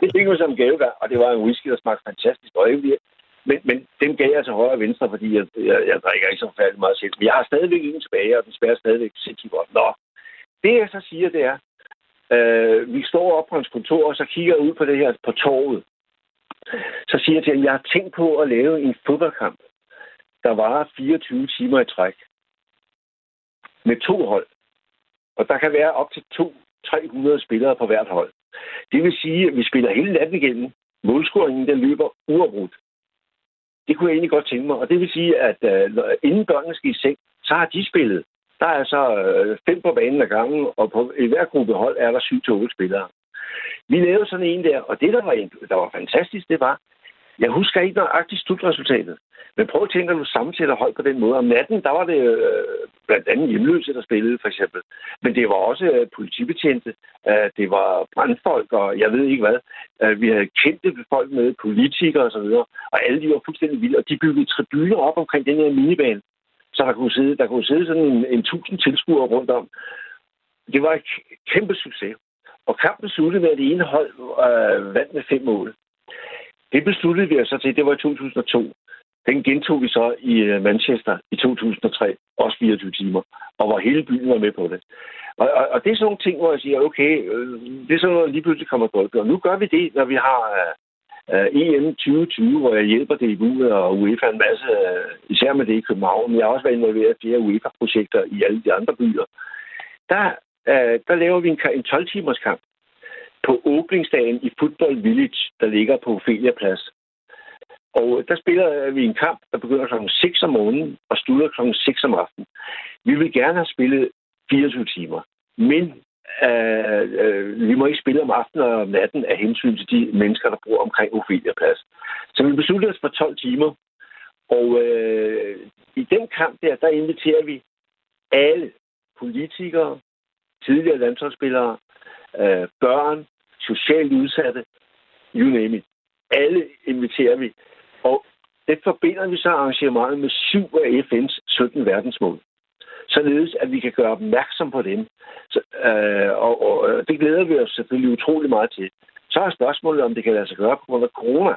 det fik mig som gave, og det var en whisky, der smagte fantastisk. Og men, men dem gav jeg til højre og venstre, fordi jeg, jeg, jeg drikker ikke så færdig meget selv. Men jeg har stadigvæk en tilbage, og den spærer stadigvæk sindssygt godt. Nå, det jeg så siger, det er, øh, vi står op på hans kontor, og så kigger jeg ud på det her på torvet. Så siger jeg til ham, jeg har tænkt på at lave en fodboldkamp der var 24 timer i træk. Med to hold. Og der kan være op til 200-300 spillere på hvert hold. Det vil sige, at vi spiller hele natten igennem. Målscoringen, den løber uafbrudt. Det kunne jeg egentlig godt tænke mig. Og det vil sige, at uh, inden børnene skal i seng, så har de spillet. Der er så uh, fem på banen ad gangen, og på i hver gruppe hold er der syv til spillere. Vi lavede sådan en der, og det, der var, der var fantastisk, det var, jeg husker ikke nøjagtigt slutresultatet. Men prøv at tænke, at du sammensætter hold på den måde. Om natten, der var det øh, blandt andet hjemløse, der spillede, for eksempel. Men det var også øh, politibetjente, øh, det var brandfolk, og jeg ved ikke hvad. Øh, vi havde kendte folk med, politikere osv., og, og alle de var fuldstændig vilde, og de byggede tribuner op omkring den her minibane, så der kunne sidde, der kunne sidde sådan en, en tusind tilskuere rundt om. Det var et kæmpe succes. Og kampen sluttede med, at det ene hold øh, vandt med fem mål. Det besluttede vi os så til, det var i 2002. Den gentog vi så i øh, Manchester i 2003, også 24 timer, og hvor hele byen var med på det. Og, og, og det er sådan nogle ting, hvor jeg siger, okay, øh, det er sådan noget, lige pludselig kommer godt. Og nu gør vi det, når vi har uh, EM 2020, hvor jeg hjælper DBU og UEFA en masse, uh, især med det i København. Jeg har også været involveret i flere UEFA-projekter i alle de andre byer. Der, uh, der laver vi en, en 12-timers kamp på åbningsdagen i Football Village, der ligger på Ophelia Plads. Og øh, der spiller øh, vi en kamp, der begynder kl. 6 om morgenen og slutter kl. 6 om aftenen. Vi vil gerne have spillet 24 timer, men øh, øh, vi må ikke spille om aftenen og om natten af hensyn til de mennesker, der bor omkring Ophelia Plads. Så vi besluttede os for 12 timer, og øh, i den kamp der, der inviterer vi alle politikere, tidligere landsholdsspillere, øh, børn, socialt udsatte, you name it. Alle inviterer vi. Og det forbinder vi så arrangementet med syv af FN's 17 verdensmål. Således, at vi kan gøre opmærksom på dem. Så, øh, og, og det glæder vi os selvfølgelig utrolig meget til. Så er spørgsmålet, om det kan lade sig gøre på grund af corona.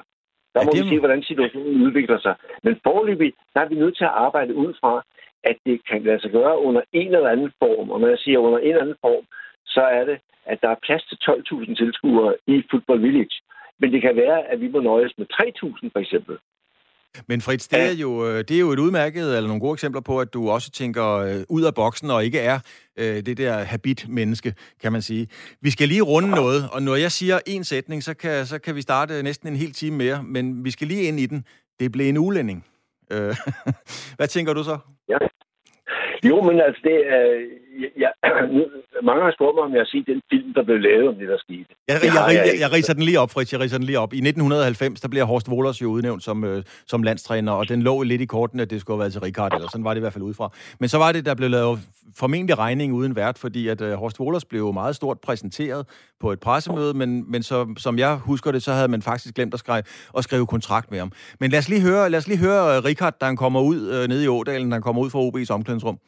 Der må ja, vi se, hvordan situationen udvikler sig. Men forløbig, der er vi nødt til at arbejde ud fra, at det kan lade sig gøre under en eller anden form. Og når jeg siger under en eller anden form, så er det, at der er plads til 12.000 tilskuere i Football Village. Men det kan være, at vi må nøjes med 3.000 for eksempel. Men Fritz, det er, jo, øh, det er jo et udmærket, eller nogle gode eksempler på, at du også tænker øh, ud af boksen, og ikke er øh, det der habit-menneske, kan man sige. Vi skal lige runde noget, og når jeg siger en sætning, så kan, så kan vi starte næsten en hel time mere, men vi skal lige ind i den. Det blev en ulænding. Øh, <laughs> hvad tænker du så? Ja. Jo, men altså, det er... Jeg, <clears throat> mange har spurgt mig, om jeg har set den film, der blev lavet om det, der skete. Jeg, jeg, jeg, jeg, jeg, jeg riser den lige op, Fritz. Jeg riser den lige op. I 1990, der bliver Horst Wohlers jo udnævnt som, øh, som landstræner, og den lå lidt i korten, at det skulle have været til Rikard, eller sådan var det i hvert fald udefra. Men så var det, der blev lavet formentlig regning uden vært, fordi at øh, Horst Wohlers blev meget stort præsenteret på et pressemøde, men, men så, som jeg husker det, så havde man faktisk glemt at skrive, at skrive kontrakt med ham. Men lad os lige høre, lad os lige høre Rikard, da han kommer ud øh, nede i Ådalen, da han kommer ud fra OB's omklædningsrum.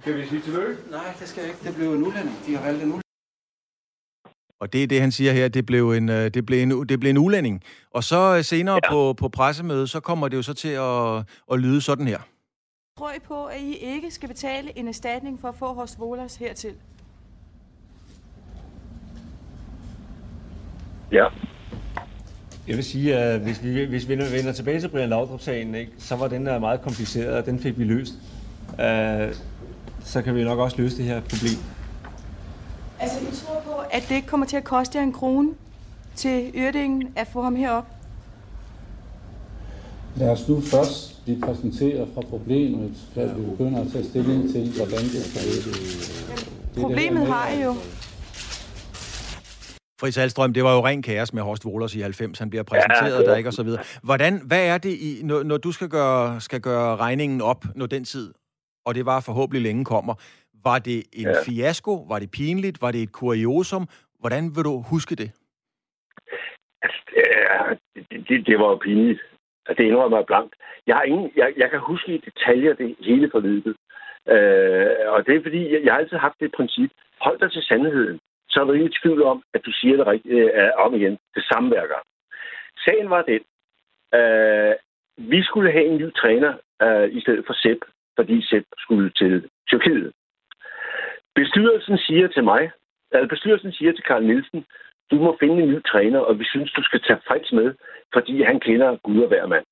Skal vi sige tillykke? Nej, det skal jeg ikke. Det blev en udlænding. De har valgt en udlænding. Og det er det, han siger her, det blev en, øh, det blev en, det blev en ulænding. Og så øh, senere ja. på, på pressemødet, så kommer det jo så til at, at lyde sådan her. Tror I på, at I ikke skal betale en erstatning for at få Horst Wohlers hertil? Ja. Jeg vil sige, at hvis vi, hvis vi vender tilbage til Brian Laudrup-sagen, ikke, så var den der meget kompliceret, og den fik vi løst. Uh, så kan vi nok også løse det her problem. Altså, I tror på, at det ikke kommer til at koste jer en krone til Ørdingen at få ham herop? Lad os nu først blive præsenteret fra problemet, før vi begynder at tage stilling til, hvordan det skal løses. Problemet har I jo. Fritz Alstrøm, det var jo ren kaos med Horst Wohlers i 90. Han bliver præsenteret ja, der, ikke, og så videre. Hvordan, hvad er det, i, når, når du skal gøre, skal gøre regningen op, når den tid, og det var forhåbentlig længe kommer, var det en ja. fiasko? Var det pinligt? Var det et kuriosum? Hvordan vil du huske det? Altså, det, det, det var pinligt. Altså, det indrømmer mig blankt. Jeg, har ingen, jeg, jeg kan huske i detaljer det hele forløbet. Øh, og det er fordi, jeg, jeg har altid haft det princip. Hold dig til sandheden så er du ikke i tvivl om, at du siger det rigtigt øh, om igen. Det samme hver gang. Sagen var den. Øh, vi skulle have en ny træner øh, i stedet for Sepp, fordi Sepp skulle til Tyrkiet. Bestyrelsen siger til mig, eller bestyrelsen siger til Karl Nielsen, du må finde en ny træner, og vi synes, du skal tage Frits med, fordi han kender Gud og hver mand.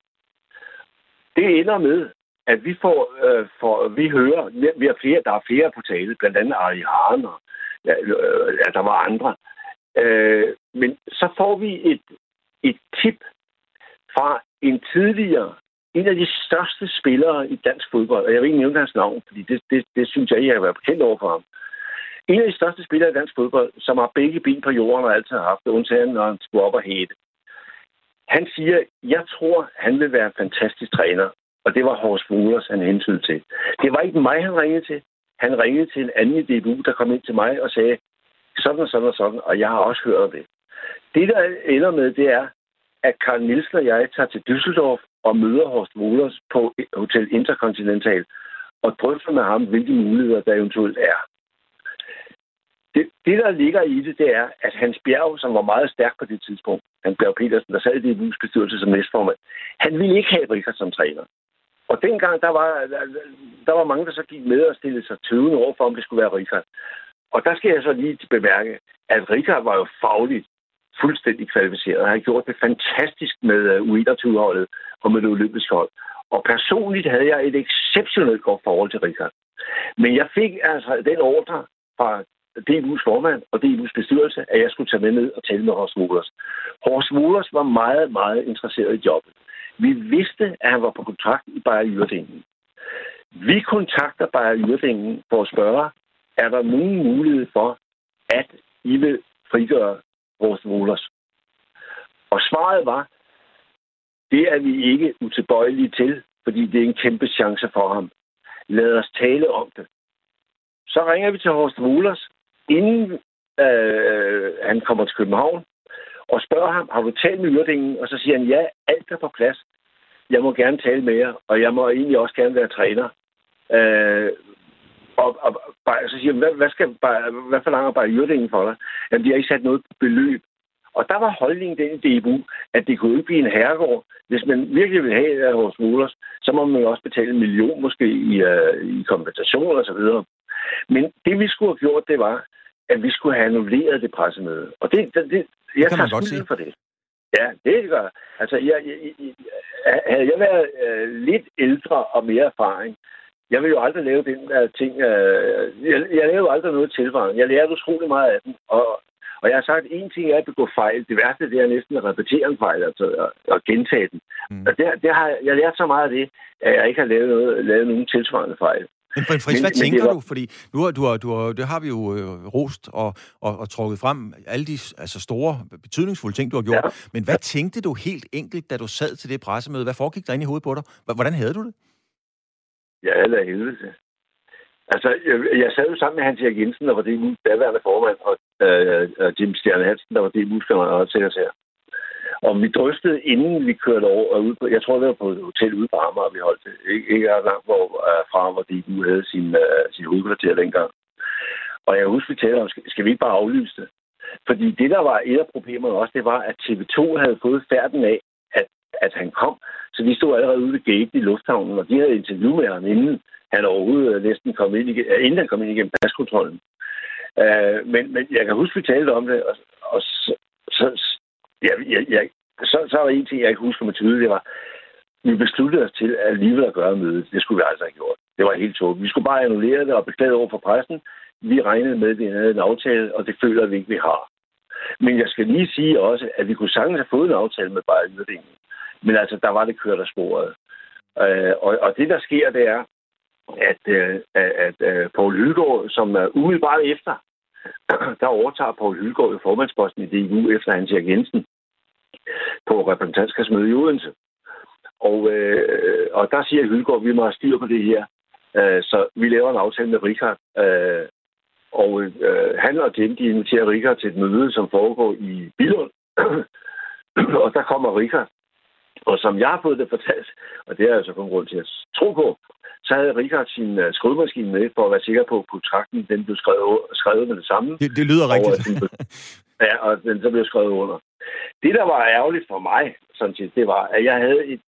Det ender med, at vi får, øh, for, vi hører, vi har flere, der er flere på tale, blandt andet Ari Haren og ja, øh, ja, der var andre. Øh, men så får vi et, et tip fra en tidligere, en af de største spillere i dansk fodbold, og jeg vil ikke nævne hans navn, fordi det, det, det synes jeg, jeg har været bekendt over for ham. En af de største spillere i dansk fodbold, som har begge ben på jorden og altid har haft det, undtagen når han skulle op og hæde. Han siger, jeg tror, han vil være en fantastisk træner. Og det var Horst Wohlers, han hentydede til. Det var ikke mig, han ringede til. Han ringede til en anden i DBU, der kom ind til mig og sagde, sådan og sådan og sådan, og jeg har også hørt det. Det, der ender med, det er, at Karl Nielsen og jeg tager til Düsseldorf og møder Horst Wohlers på Hotel Intercontinental og drøfter med ham, hvilke muligheder der eventuelt er. Det, det, der ligger i det, det er, at Hans Bjerg, som var meget stærk på det tidspunkt, Hans Bjerg Petersen, der sad i DBU's bestyrelse som næstformand, han ville ikke have Richard som træner. Og dengang, der var, der var mange, der så gik med og stillede sig tøvende over for, om det skulle være Richard. Og der skal jeg så lige bemærke, at Richard var jo fagligt fuldstændig kvalificeret. Han har gjort det fantastisk med øh, U21-holdet og med det olympiske hold. Og personligt havde jeg et exceptionelt godt forhold til Richard. Men jeg fik altså den ordre fra DBU's formand og DBU's bestyrelse, at jeg skulle tage med ned og tale med Horst Wohlers. Horst Wohlers var meget, meget interesseret i jobbet. Vi vidste, at han var på kontrakt i Bayer Jyrdingen. Vi kontakter Bayer Jyrdingen for at spørge, er der nogen mulighed for, at I vil frigøre vores volers. Og svaret var, det er vi ikke utilbøjelige til, fordi det er en kæmpe chance for ham. Lad os tale om det. Så ringer vi til Horst Wohlers, inden øh, han kommer til København, og spørger ham, har du talt med Yrdingen? Og så siger han, ja, alt er på plads. Jeg må gerne tale med jer, og jeg må egentlig også gerne være træner. Øh, og, og, og så siger hvad, hvad, skal, hvad forlanger bare Yrdingen for dig? Jamen, de har ikke sat noget beløb. Og der var holdningen den i DBU, at det kunne ikke blive en herregård. Hvis man virkelig vil have det hos Mullers, så må man jo også betale en million måske i, uh, i kompensation og så videre. Men det vi skulle have gjort, det var, at vi skulle have annulleret det pressemøde. Og det, det, det jeg kan tager godt for det. Ja, det gør. Altså, jeg, jeg, jeg, havde jeg været øh, lidt ældre og mere erfaring, jeg vil jo aldrig lave den uh, ting. Uh, jeg, jeg lavede aldrig noget tilvarende. Jeg lærte utrolig meget af den. Og, og jeg har sagt, at en ting er at begå fejl. Det værste det er næsten at repetere en fejl, altså at, at gentage den. Mm. Og det, det har, jeg lært så meget af det, at jeg ikke har lavet, noget, lavet nogen tilsvarende fejl. Men Fritz, hvad men, tænker men var... du? Fordi nu har, du har, du har, det har vi jo øh, rost og, og, og trukket frem alle de altså store, betydningsfulde ting, du har gjort. Ja. Men hvad tænkte du helt enkelt, da du sad til det pressemøde? Hvad foregik der ind i hovedet på dig? Hvordan havde du det? Ja, eller helvede. Altså, jeg, jeg sad jo sammen med Hans Erik Jensen, der var det daværende formand, og øh, Jim Stjerne Hansen, der var det muskelmand og sekretær. Og vi drøftede, inden vi kørte over og ud på, jeg tror, det var på et hotel ude på Amager, vi holdt det. Ikke, ikke langt hvor, uh, fra, hvor de nu havde sin, uh, sin hovedkvarter dengang. Og jeg husker, vi talte om, skal, skal vi ikke bare aflyse det? Fordi det, der var et af problemerne også, det var, at TV2 havde fået færden af, at, at han kom. Så vi stod allerede ude ved gaten i lufthavnen, og de havde interview med ham, inden han overhovedet øh, næsten kom ind, igen, øh, inden han kom ind igennem paskontrollen. Uh, men, men jeg kan huske, vi talte om det, og, og så, så, jeg, jeg, jeg, så, så var en ting, jeg ikke husker mig tydeligt, det var, vi besluttede os til at alligevel at gøre mødet. Det skulle vi altså have gjort. Det var helt tåbeligt. Vi skulle bare annullere det og beklage over for pressen. Vi regnede med, at vi havde en aftale, og det føler vi ikke, vi har. Men jeg skal lige sige også, at vi kunne sagtens have fået en aftale med Bayern München. Men altså, der var det kørt af sporet. Øh, og, og det, der sker, det er, at, øh, at, at øh, Poul Hylgaard, som er umiddelbart efter, <clears throat> der overtager Poul Hylgaard jo formandsposten i DU efter Hans Erik Jensen på repræsentantskabsmøde i Odense. Og, øh, og der siger Hylgaard, at vi må have styr på det her. Øh, så vi laver en aftale med Richard. Øh, og øh, han og Jim, de inviterer Richard til et møde, som foregår i Billund. <clears throat> og der kommer Richard. Og som jeg har fået det fortalt, og det er altså kun grund til at tro på, så havde Richard sin uh, skrivemaskine med for at være sikker på, at kontrakten den blev skrevet, skrevet med det samme. Det, det lyder rigtigt. Og, <laughs> ja, og den så blev skrevet under. Det, der var ærgerligt for mig, sådan set, det var, at jeg havde et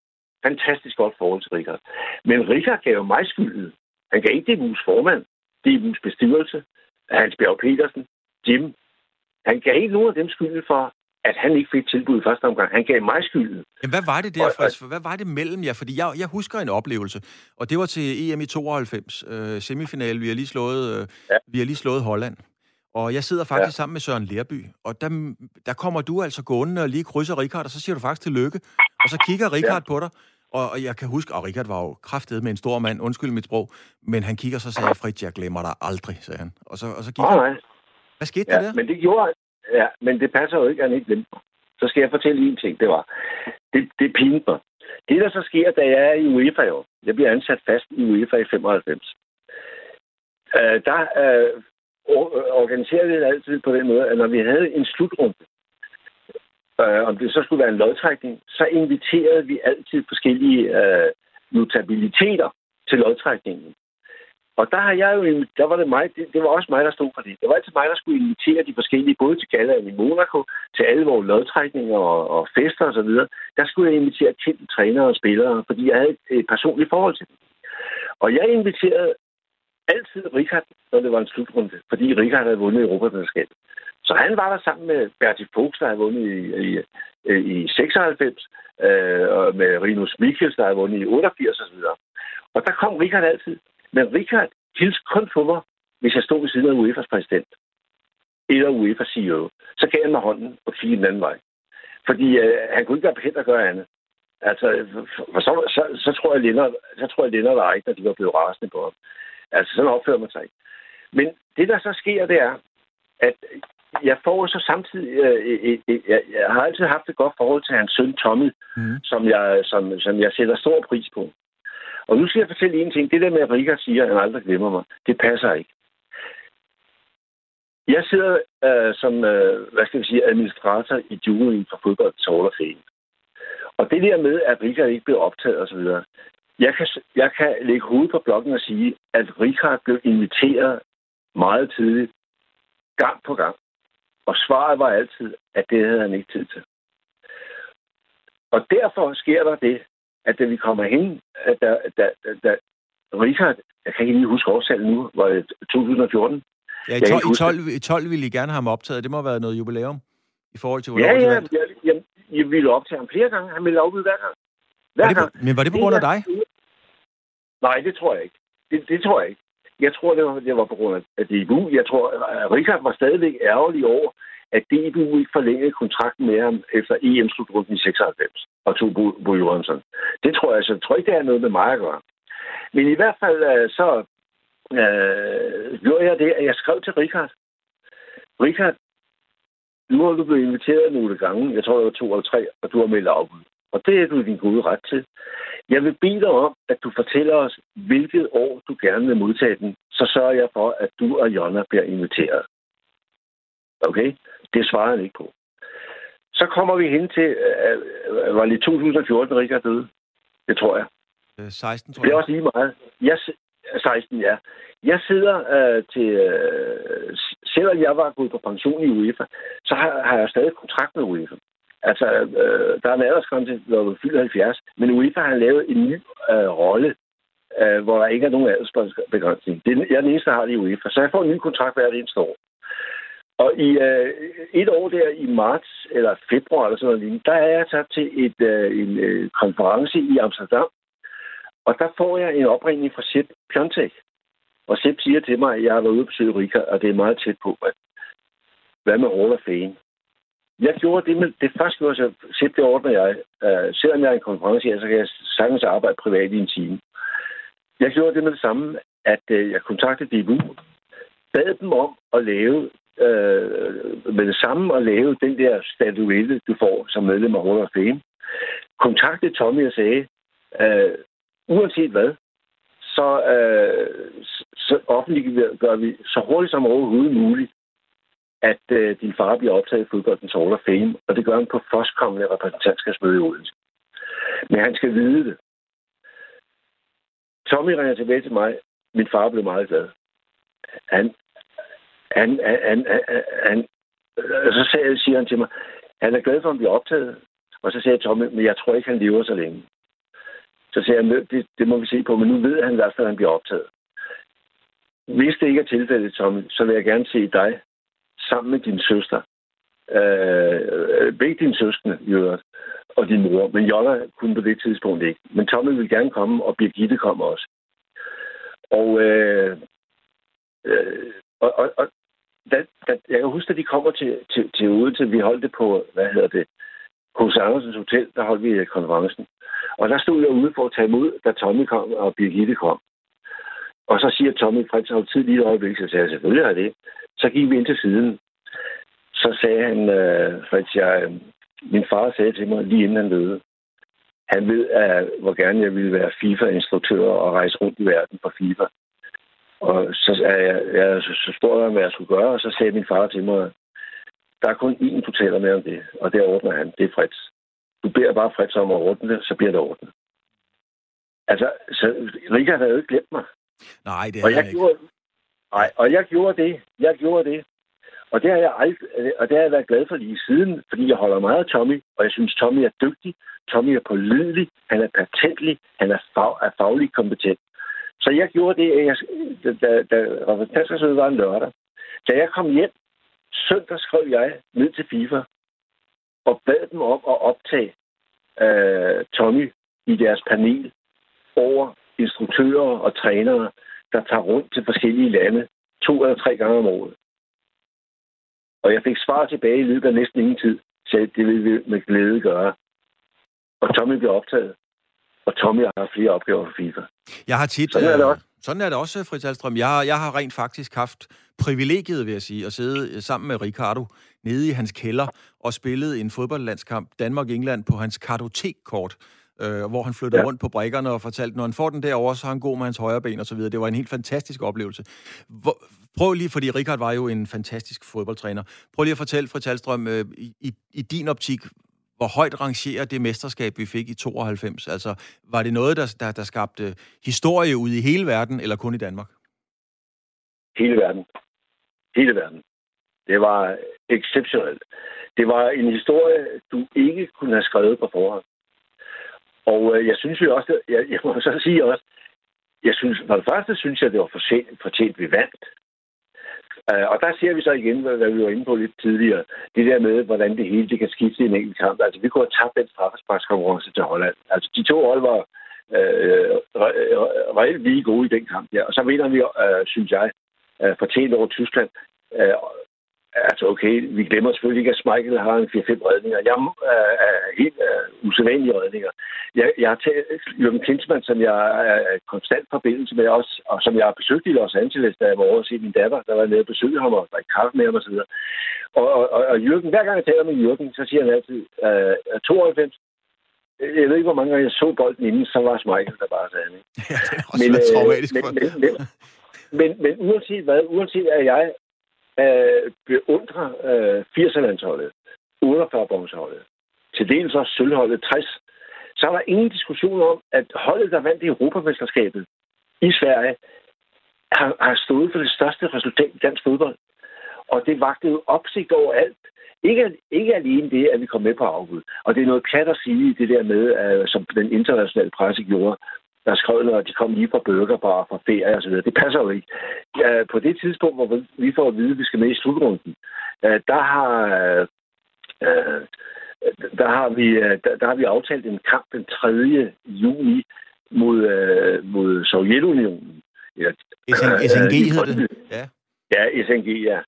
fantastisk godt forhold til Richard. Men Richard gav mig skylden. Han gav ikke DBU's formand, DBU's bestyrelse, Hans Bjerg Petersen, Jim. Han gav ikke nogen af dem skylden for, at han ikke fik tilbud i første omgang. Han gav mig skylden. Jamen, hvad var det der, Fritz? Hvad var det mellem jer? Fordi jeg, jeg husker en oplevelse, og det var til EM i 92, øh, semifinale. Vi har lige slået, øh, ja. vi har lige slået Holland. Og jeg sidder faktisk ja. sammen med Søren Lerby, og der, der kommer du altså gående og lige krydser Richard, og så siger du faktisk til lykke. Og så kigger Richard ja. på dig, og, og jeg kan huske, og Richard var jo kraftet med en stor mand, undskyld mit sprog, men han kigger så og sagde, Fritz, jeg glemmer dig aldrig, sagde han. Og så, og så gik oh, han. Hvad skete ja, der men det gjorde Ja, men det passer jo ikke, at han ikke glemte mig. Så skal jeg fortælle en ting, det var, det, det pinte mig. Det, der så sker, da jeg er i UEFA i år, jeg bliver ansat fast i UEFA i 95, øh, der øh, organiserer vi det altid på den måde, at når vi havde en slutrunde, øh, om det så skulle være en lodtrækning, så inviterede vi altid forskellige øh, notabiliteter til lodtrækningen. Og der har jeg jo, der var det mig, det, det var også mig, der stod for det. Det var altid mig, der skulle invitere de forskellige, både til gallaen i Monaco, til alle vores lodtrækninger og, og fester og så videre. Der skulle jeg invitere kendte trænere og spillere, fordi jeg havde et, et personligt forhold til dem. Og jeg inviterede altid Richard, når det var en slutrunde, fordi Richard havde vundet Europamesterskabet. Så han var der sammen med Bertil Fuchs, der havde vundet i, i, i 96, øh, og med Rinus Mikkels, der havde vundet i 88 osv. Og der kom Richard altid. Men Richard hilste kun på mig, hvis jeg stod ved siden af UEFA's præsident. Eller UEFA's CEO. Så gav han mig hånden og fik den anden vej. Fordi øh, han kunne ikke være bekendt at gøre andet. Altså, for så, så, så, tror jeg, Lennart, så tror jeg, Lennart og Eichner, de var blevet rasende på ham. Altså, sådan opfører man sig ikke. Men det, der så sker, det er, at jeg får så samtidig... Øh, øh, øh, jeg, jeg har altid haft et godt forhold til hans søn Tommy, mm. som, jeg, som, som jeg sætter stor pris på. Og nu skal jeg fortælle en ting. Det der med, at Rika siger, at han aldrig glemmer mig, det passer ikke. Jeg sidder øh, som, øh, hvad skal vi sige, administrator i juryen for fodbold til Hall of Og det der med, at Rika ikke blev optaget osv., jeg kan, jeg kan lægge hovedet på blokken og sige, at Richard blev inviteret meget tidligt, gang på gang. Og svaret var altid, at det havde han ikke tid til. Og derfor sker der det, at da vi kommer hen, at der, der, der, der Richard, jeg kan ikke lige huske årsagen nu, var det 2014? Ja, i 12, i 12, i 12 ville I gerne have ham optaget. Det må have været noget jubilæum i forhold til, hvornår ja, ja, ja, ja, jeg ville optage ham flere gange. Han ville afbud hver gang. Hver Var det gang. men var det på grund af dig? Nej, det tror jeg ikke. Det, det tror jeg ikke. Jeg tror, det var, det var på grund af DBU. Jeg tror, at Richard var stadigvæk ærgerlig over, at DBU ikke forlængede kontrakten med ham efter EM-slutrunden i 96 og tog Bo, Bo Det tror jeg, altså. Jeg tror ikke, det har noget med mig at gøre. Men i hvert fald øh, så øh, gjorde jeg det, at jeg skrev til Richard. Richard, nu har du blevet inviteret nogle gange. Jeg tror, det var to eller tre, og du har meldt afbud. Og det er du din gode ret til. Jeg vil bede dig om, at du fortæller os, hvilket år du gerne vil modtage den. Så sørger jeg for, at du og Jonna bliver inviteret. Okay? Det svarer han ikke på. Så kommer vi hen til, øh, var det i 2014, Richard døde? Det tror jeg. Øh, 16, tror Det er jeg. også lige meget. Jeg, si- 16, ja. Jeg sidder øh, til... Øh, selvom jeg var gået på pension i UEFA, så har, har jeg stadig kontrakt med UEFA. Altså, øh, der er en aldersgrænse, når du fylder 70, men UEFA har lavet en ny øh, rolle, øh, hvor der ikke er nogen aldersbegrænsning. Det er, jeg er den eneste, der har det i UEFA, så jeg får en ny kontrakt hvert eneste år. Og i øh, et år der i marts eller februar eller sådan noget, der er jeg taget til et, øh, en øh, konference i Amsterdam, og der får jeg en opringning fra Sepp Pjontek. Og Sepp siger til mig, at jeg har været ude på besøge Rika, og det er meget tæt på. At, hvad med Hall of Fame? Jeg gjorde det, med, det første gjorde jeg, Sepp, det ordner jeg. Øh, selvom jeg er en konference her, så kan jeg sagtens arbejde privat i en time. Jeg gjorde det med det samme, at øh, jeg kontaktede DBU, bad dem om at lave øh, med det samme at lave den der statuette, du får som medlem af Hall of Fame. Kontaktede Tommy og sagde, øh, uanset hvad, så, øh, så offentliggør vi så hurtigt som overhovedet muligt, at øh, din far bliver optaget i fodboldens Hall of Fame, og det gør han på førstkommende repræsentantskabsmøde i Odense. Men han skal vide det. Tommy ringer tilbage til mig. Min far blev meget glad. Han, han, han, han, han, han øh, så sagde, siger han til mig, han er glad for, at han bliver optaget. Og så sagde Tommy, men jeg tror ikke, han lever så længe. Så siger han, det, det må vi se på, men nu ved han i hvert fald, at han bliver optaget. Hvis det ikke er tilfældet, Tommy, så vil jeg gerne se dig sammen med din søster. Øh, begge dine søskende, i øvrigt, og din mor. Men Jolla kunne på det tidspunkt ikke. Men Tommy vil gerne komme, og Birgitte kommer også. Og, øh, øh, og, og, og da, da, jeg kan huske, at de kommer til, til, til Odense. Vi holdt det på, hvad hedder det, hos Andersens Hotel, der holdt vi øh, konferencen. Og der stod jeg ude for at tage imod, da Tommy kom og Birgitte kom. Og så siger Tommy, Frits, har tid lige et øjeblik? Så sagde jeg, selvfølgelig har det. Så gik vi ind til siden. Så sagde han, øh, Frits, jeg, øh, min far sagde til mig, lige inden han døde, han ved, at, hvor gerne jeg ville være FIFA-instruktør og rejse rundt i verden for FIFA. Og så, jeg, jeg, så spurgte jeg, hvad jeg skulle gøre, og så sagde min far til mig, der er kun én, du taler med om det, og det ordner han. Det er Frits. Du beder bare Frits om at ordne det, så bliver det ordnet. Altså, så Richard havde jo ikke glemt mig. Nej, det Og er jeg, ikke. gjorde, nej, og jeg gjorde det. Jeg gjorde det. Og det har jeg aldrig, og det har jeg været glad for lige siden, fordi jeg holder meget af Tommy, og jeg synes, Tommy er dygtig. Tommy er pålidelig, han er patentlig, han er, fag, er faglig kompetent. Så jeg gjorde det, at jeg, da, da, repræsentantskabsmødet var en lørdag. Da jeg kom hjem, søndag skrev jeg ned til FIFA og bad dem om at optage øh, Tommy i deres panel over instruktører og trænere, der tager rundt til forskellige lande to eller tre gange om året. Og jeg fik svar tilbage i løbet af næsten ingen tid. Så det vil vi med glæde gøre. Og Tommy blev optaget. Og Tommy har flere opgaver for FIFA. Jeg har tit... Sådan er det øh, også. Sådan er det også, Fritz Alstrøm. Jeg har, jeg har rent faktisk haft privilegiet, vil jeg sige, at sidde øh, sammen med Ricardo nede i hans kælder og spillet en fodboldlandskamp Danmark-England på hans kartotekkort, øh, hvor han flyttede ja. Rundt på brækkerne og fortalte, når han får den derovre, så er han god med hans højre ben og så videre. Det var en helt fantastisk oplevelse. Hvor, prøv lige, fordi Richard var jo en fantastisk fodboldtræner. Prøv lige at fortælle, Fritz Alstrøm, øh, i, i din optik, hvor højt rangerer det mesterskab, vi fik i 92? Altså, var det noget, der, der, der skabte historie ud i hele verden, eller kun i Danmark? Hele verden. Hele verden. Det var exceptionelt. Det var en historie, du ikke kunne have skrevet på forhånd. Og øh, jeg synes jo også, jeg, jeg må så sige også, jeg synes, for det første synes jeg, det var fortjent, fortjent vi vandt. Øh, og der ser vi så igen, hvad, vi var inde på lidt tidligere. Det der med, hvordan det hele det kan skifte i en enkelt kamp. Altså, vi kunne have tabt den straffesparkskonkurrence til Holland. Altså, de to hold var øh, reelt lige gode i den kamp der. Og så vinder vi, øh, synes jeg, øh, fortjent over Tyskland. Øh, Altså okay, vi glemmer selvfølgelig ikke, at Schmeichel har en 4-5 redninger. Jeg er, er helt uh, usædvanlige redninger. Jeg, jeg har taget Jürgen Klinsmann, som jeg er konstant forbindelse med også, og som jeg har besøgt i Los Angeles, da jeg var over at se min datter, der var nede og besøgte ham og drikke kaffe med ham osv. Og, og, og, og Jürgen, hver gang jeg taler med Jürgen, så siger han altid, uh, 92, jeg ved ikke, hvor mange gange jeg så bolden inden, så var Schmeichel der bare sagde. <laughs> Ja, det er også men, øh, traumatisk men, men, men, men, men uanset hvad, uanset at jeg øh, beundrer øh, 80'er-landsholdet, 48-bondsholdet, til dels også sølvholdet 60, så er der ingen diskussion om, at holdet, der vandt i Europamesterskabet i Sverige, har, har stået for det største resultat i dansk fodbold. Og det vagte jo opsigt over alt. Ikke, ikke alene det, at vi kom med på afbud. Og det er noget plat at sige, det der med, uh, som den internationale presse gjorde, der skrev, når de kom lige fra burgerbar, fra ferie og så videre. Det passer jo ikke. Ja, på det tidspunkt, hvor vi får at vide, at vi skal med i slutrunden, der har, der har, vi, der, der har vi aftalt en kamp den 3. juni mod, mod Sovjetunionen. Ja, SNG hedder det? Ja. Ja, SNG, ja.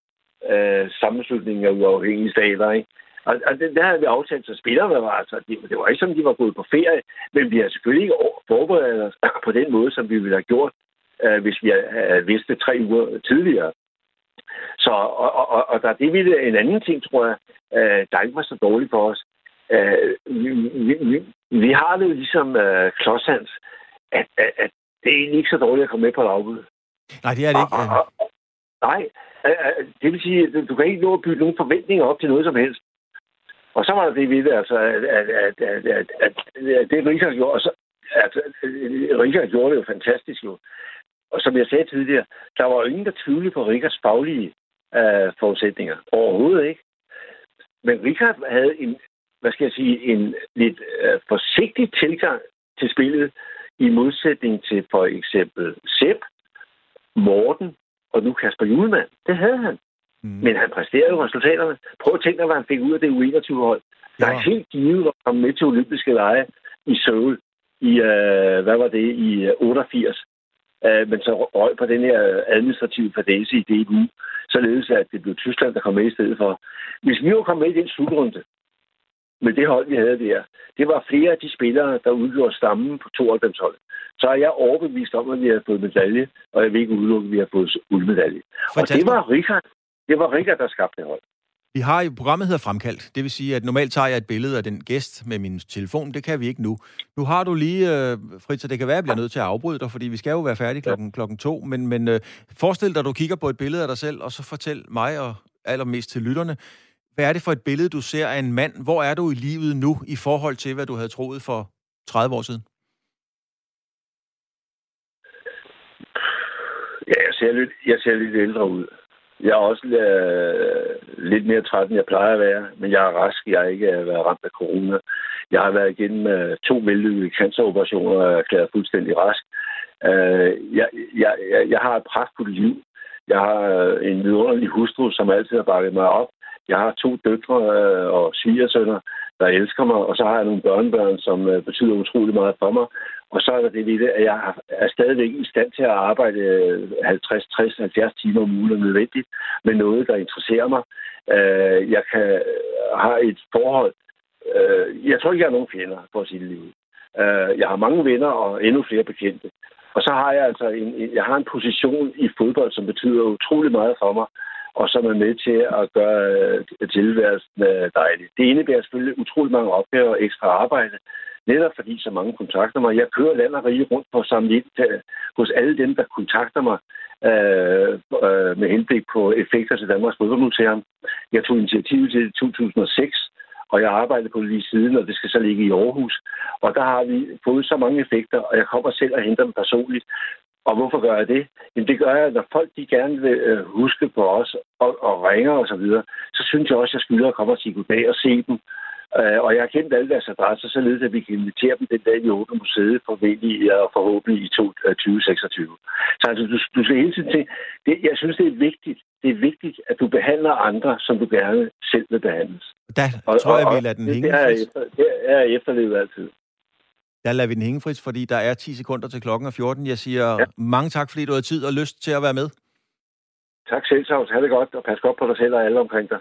Sammenslutningen af uafhængige stater, ikke? Og, og det, der havde vi aftalt, så spillerne var altså, det, det var ikke som, de var gået på ferie, men vi har selvfølgelig ikke forberedt os <clears throat> på den måde, som vi ville have gjort, øh, hvis vi havde vidst det tre uger tidligere. Så, og, og, og der det ville en anden ting, tror jeg, øh, der ikke var så dårligt for os. Øh, vi, vi, vi har det jo ligesom øh, klodshands, at, at, at det er egentlig ikke så dårligt at komme med på lavbud. Nej, det er det ikke. Og, og, og, nej, det vil sige, at du kan ikke nå at bygge nogen forventninger op til noget som helst. Og så var der det ved det, altså, at, at, at, at, at, at, at det Richard gjorde, og så, at, Richard gjorde det jo fantastisk jo. Og som jeg sagde tidligere, der var jo ingen, der tvivlede på Richards faglige øh, forudsætninger. Overhovedet ikke. Men Richard havde en, hvad skal jeg sige, en lidt øh, forsigtig tilgang til spillet, i modsætning til for eksempel Sepp, Morten og nu Kasper Julemand. Det havde han. Mm. Men han præsterede jo resultaterne. Prøv at tænke dig, hvad han fik ud af det U21-hold. Der er helt givet at komme med til olympiske lege i Seoul i, uh, hvad var det, i 88. Uh, øh, men så røg på den her administrative fadese i DBU, således at det blev Tyskland, der kom med i stedet for. Hvis vi var kommet med i den slutrunde, med det hold, vi havde der, det var flere af de spillere, der udgjorde stammen på 92 hold. Så er jeg overbevist om, at vi har fået medalje, og jeg vil ikke udelukke, at vi har fået guldmedalje. Og det var Richard, det var Rikker, der skabte det hold. Vi har jo, programmet hedder Fremkaldt. Det vil sige, at normalt tager jeg et billede af den gæst med min telefon. Det kan vi ikke nu. Nu har du lige, uh, Fritz, det kan være, at jeg bliver nødt til at afbryde dig, fordi vi skal jo være færdige klokken, ja. klokken to. Men, men uh, forestil dig, at du kigger på et billede af dig selv, og så fortæl mig og allermest til lytterne, hvad er det for et billede, du ser af en mand? Hvor er du i livet nu i forhold til, hvad du havde troet for 30 år siden? Ja, jeg ser lidt, jeg ser lidt ældre ud. Jeg er også øh, lidt mere træt, end jeg plejer at være, men jeg er rask. Jeg har ikke øh, været ramt af corona. Jeg har været igennem øh, to vellykkede canceroperationer og er erklæret fuldstændig rask. Øh, jeg, jeg, jeg, jeg har et pragtfuldt liv. Jeg har øh, en vidunderlig hustru, som altid har bakket mig op. Jeg har to døtre øh, og svigersønner, der elsker mig, og så har jeg nogle børnebørn, som øh, betyder utrolig meget for mig. Og så er der det ved at jeg er stadigvæk i stand til at arbejde 50, 60, 70 timer om ugen, nødvendigt, med noget, der interesserer mig. Øh, jeg kan øh, har et forhold. Øh, jeg tror ikke, jeg har nogen fjender, for at sige det lige øh, Jeg har mange venner og endnu flere bekendte. Og så har jeg altså en, jeg har en position i fodbold, som betyder utrolig meget for mig, og som er med til at gøre øh, tilværelsen øh, dejlig. Det indebærer selvfølgelig utrolig mange opgaver og ekstra arbejde, Netop fordi så mange kontakter mig. Jeg kører land og rige rundt på at øh, hos alle dem, der kontakter mig øh, øh, med henblik på effekter til Danmarks Fodboldmuseum. Jeg tog initiativ til i 2006, og jeg arbejder på det lige siden, og det skal så ligge i Aarhus. Og der har vi fået så mange effekter, og jeg kommer selv og henter dem personligt. Og hvorfor gør jeg det? Jamen det gør jeg, når folk de gerne vil øh, huske på os og, og ringer og så videre, så synes jeg også, at jeg skylder at komme og sige goddag og se dem Øh, og jeg har kendt alle deres adresser, således at vi kan invitere dem den dag, vi åbner museet, formentlig og forhåbentlig i 2026. Øh, så altså, du, du skal hele tiden tænke, det, jeg synes, det er vigtigt, det er vigtigt, at du behandler andre, som du gerne selv vil behandles. Der og, tror jeg, vi lader den hænge. Det er, efter, det er efterlevet altid. Der lader vi den hænge, Fritz, fordi der er 10 sekunder til klokken er 14. Jeg siger ja. mange tak, fordi du har tid og lyst til at være med. Tak selv, Savs. Ha' det godt, og pas godt på dig selv og alle omkring dig.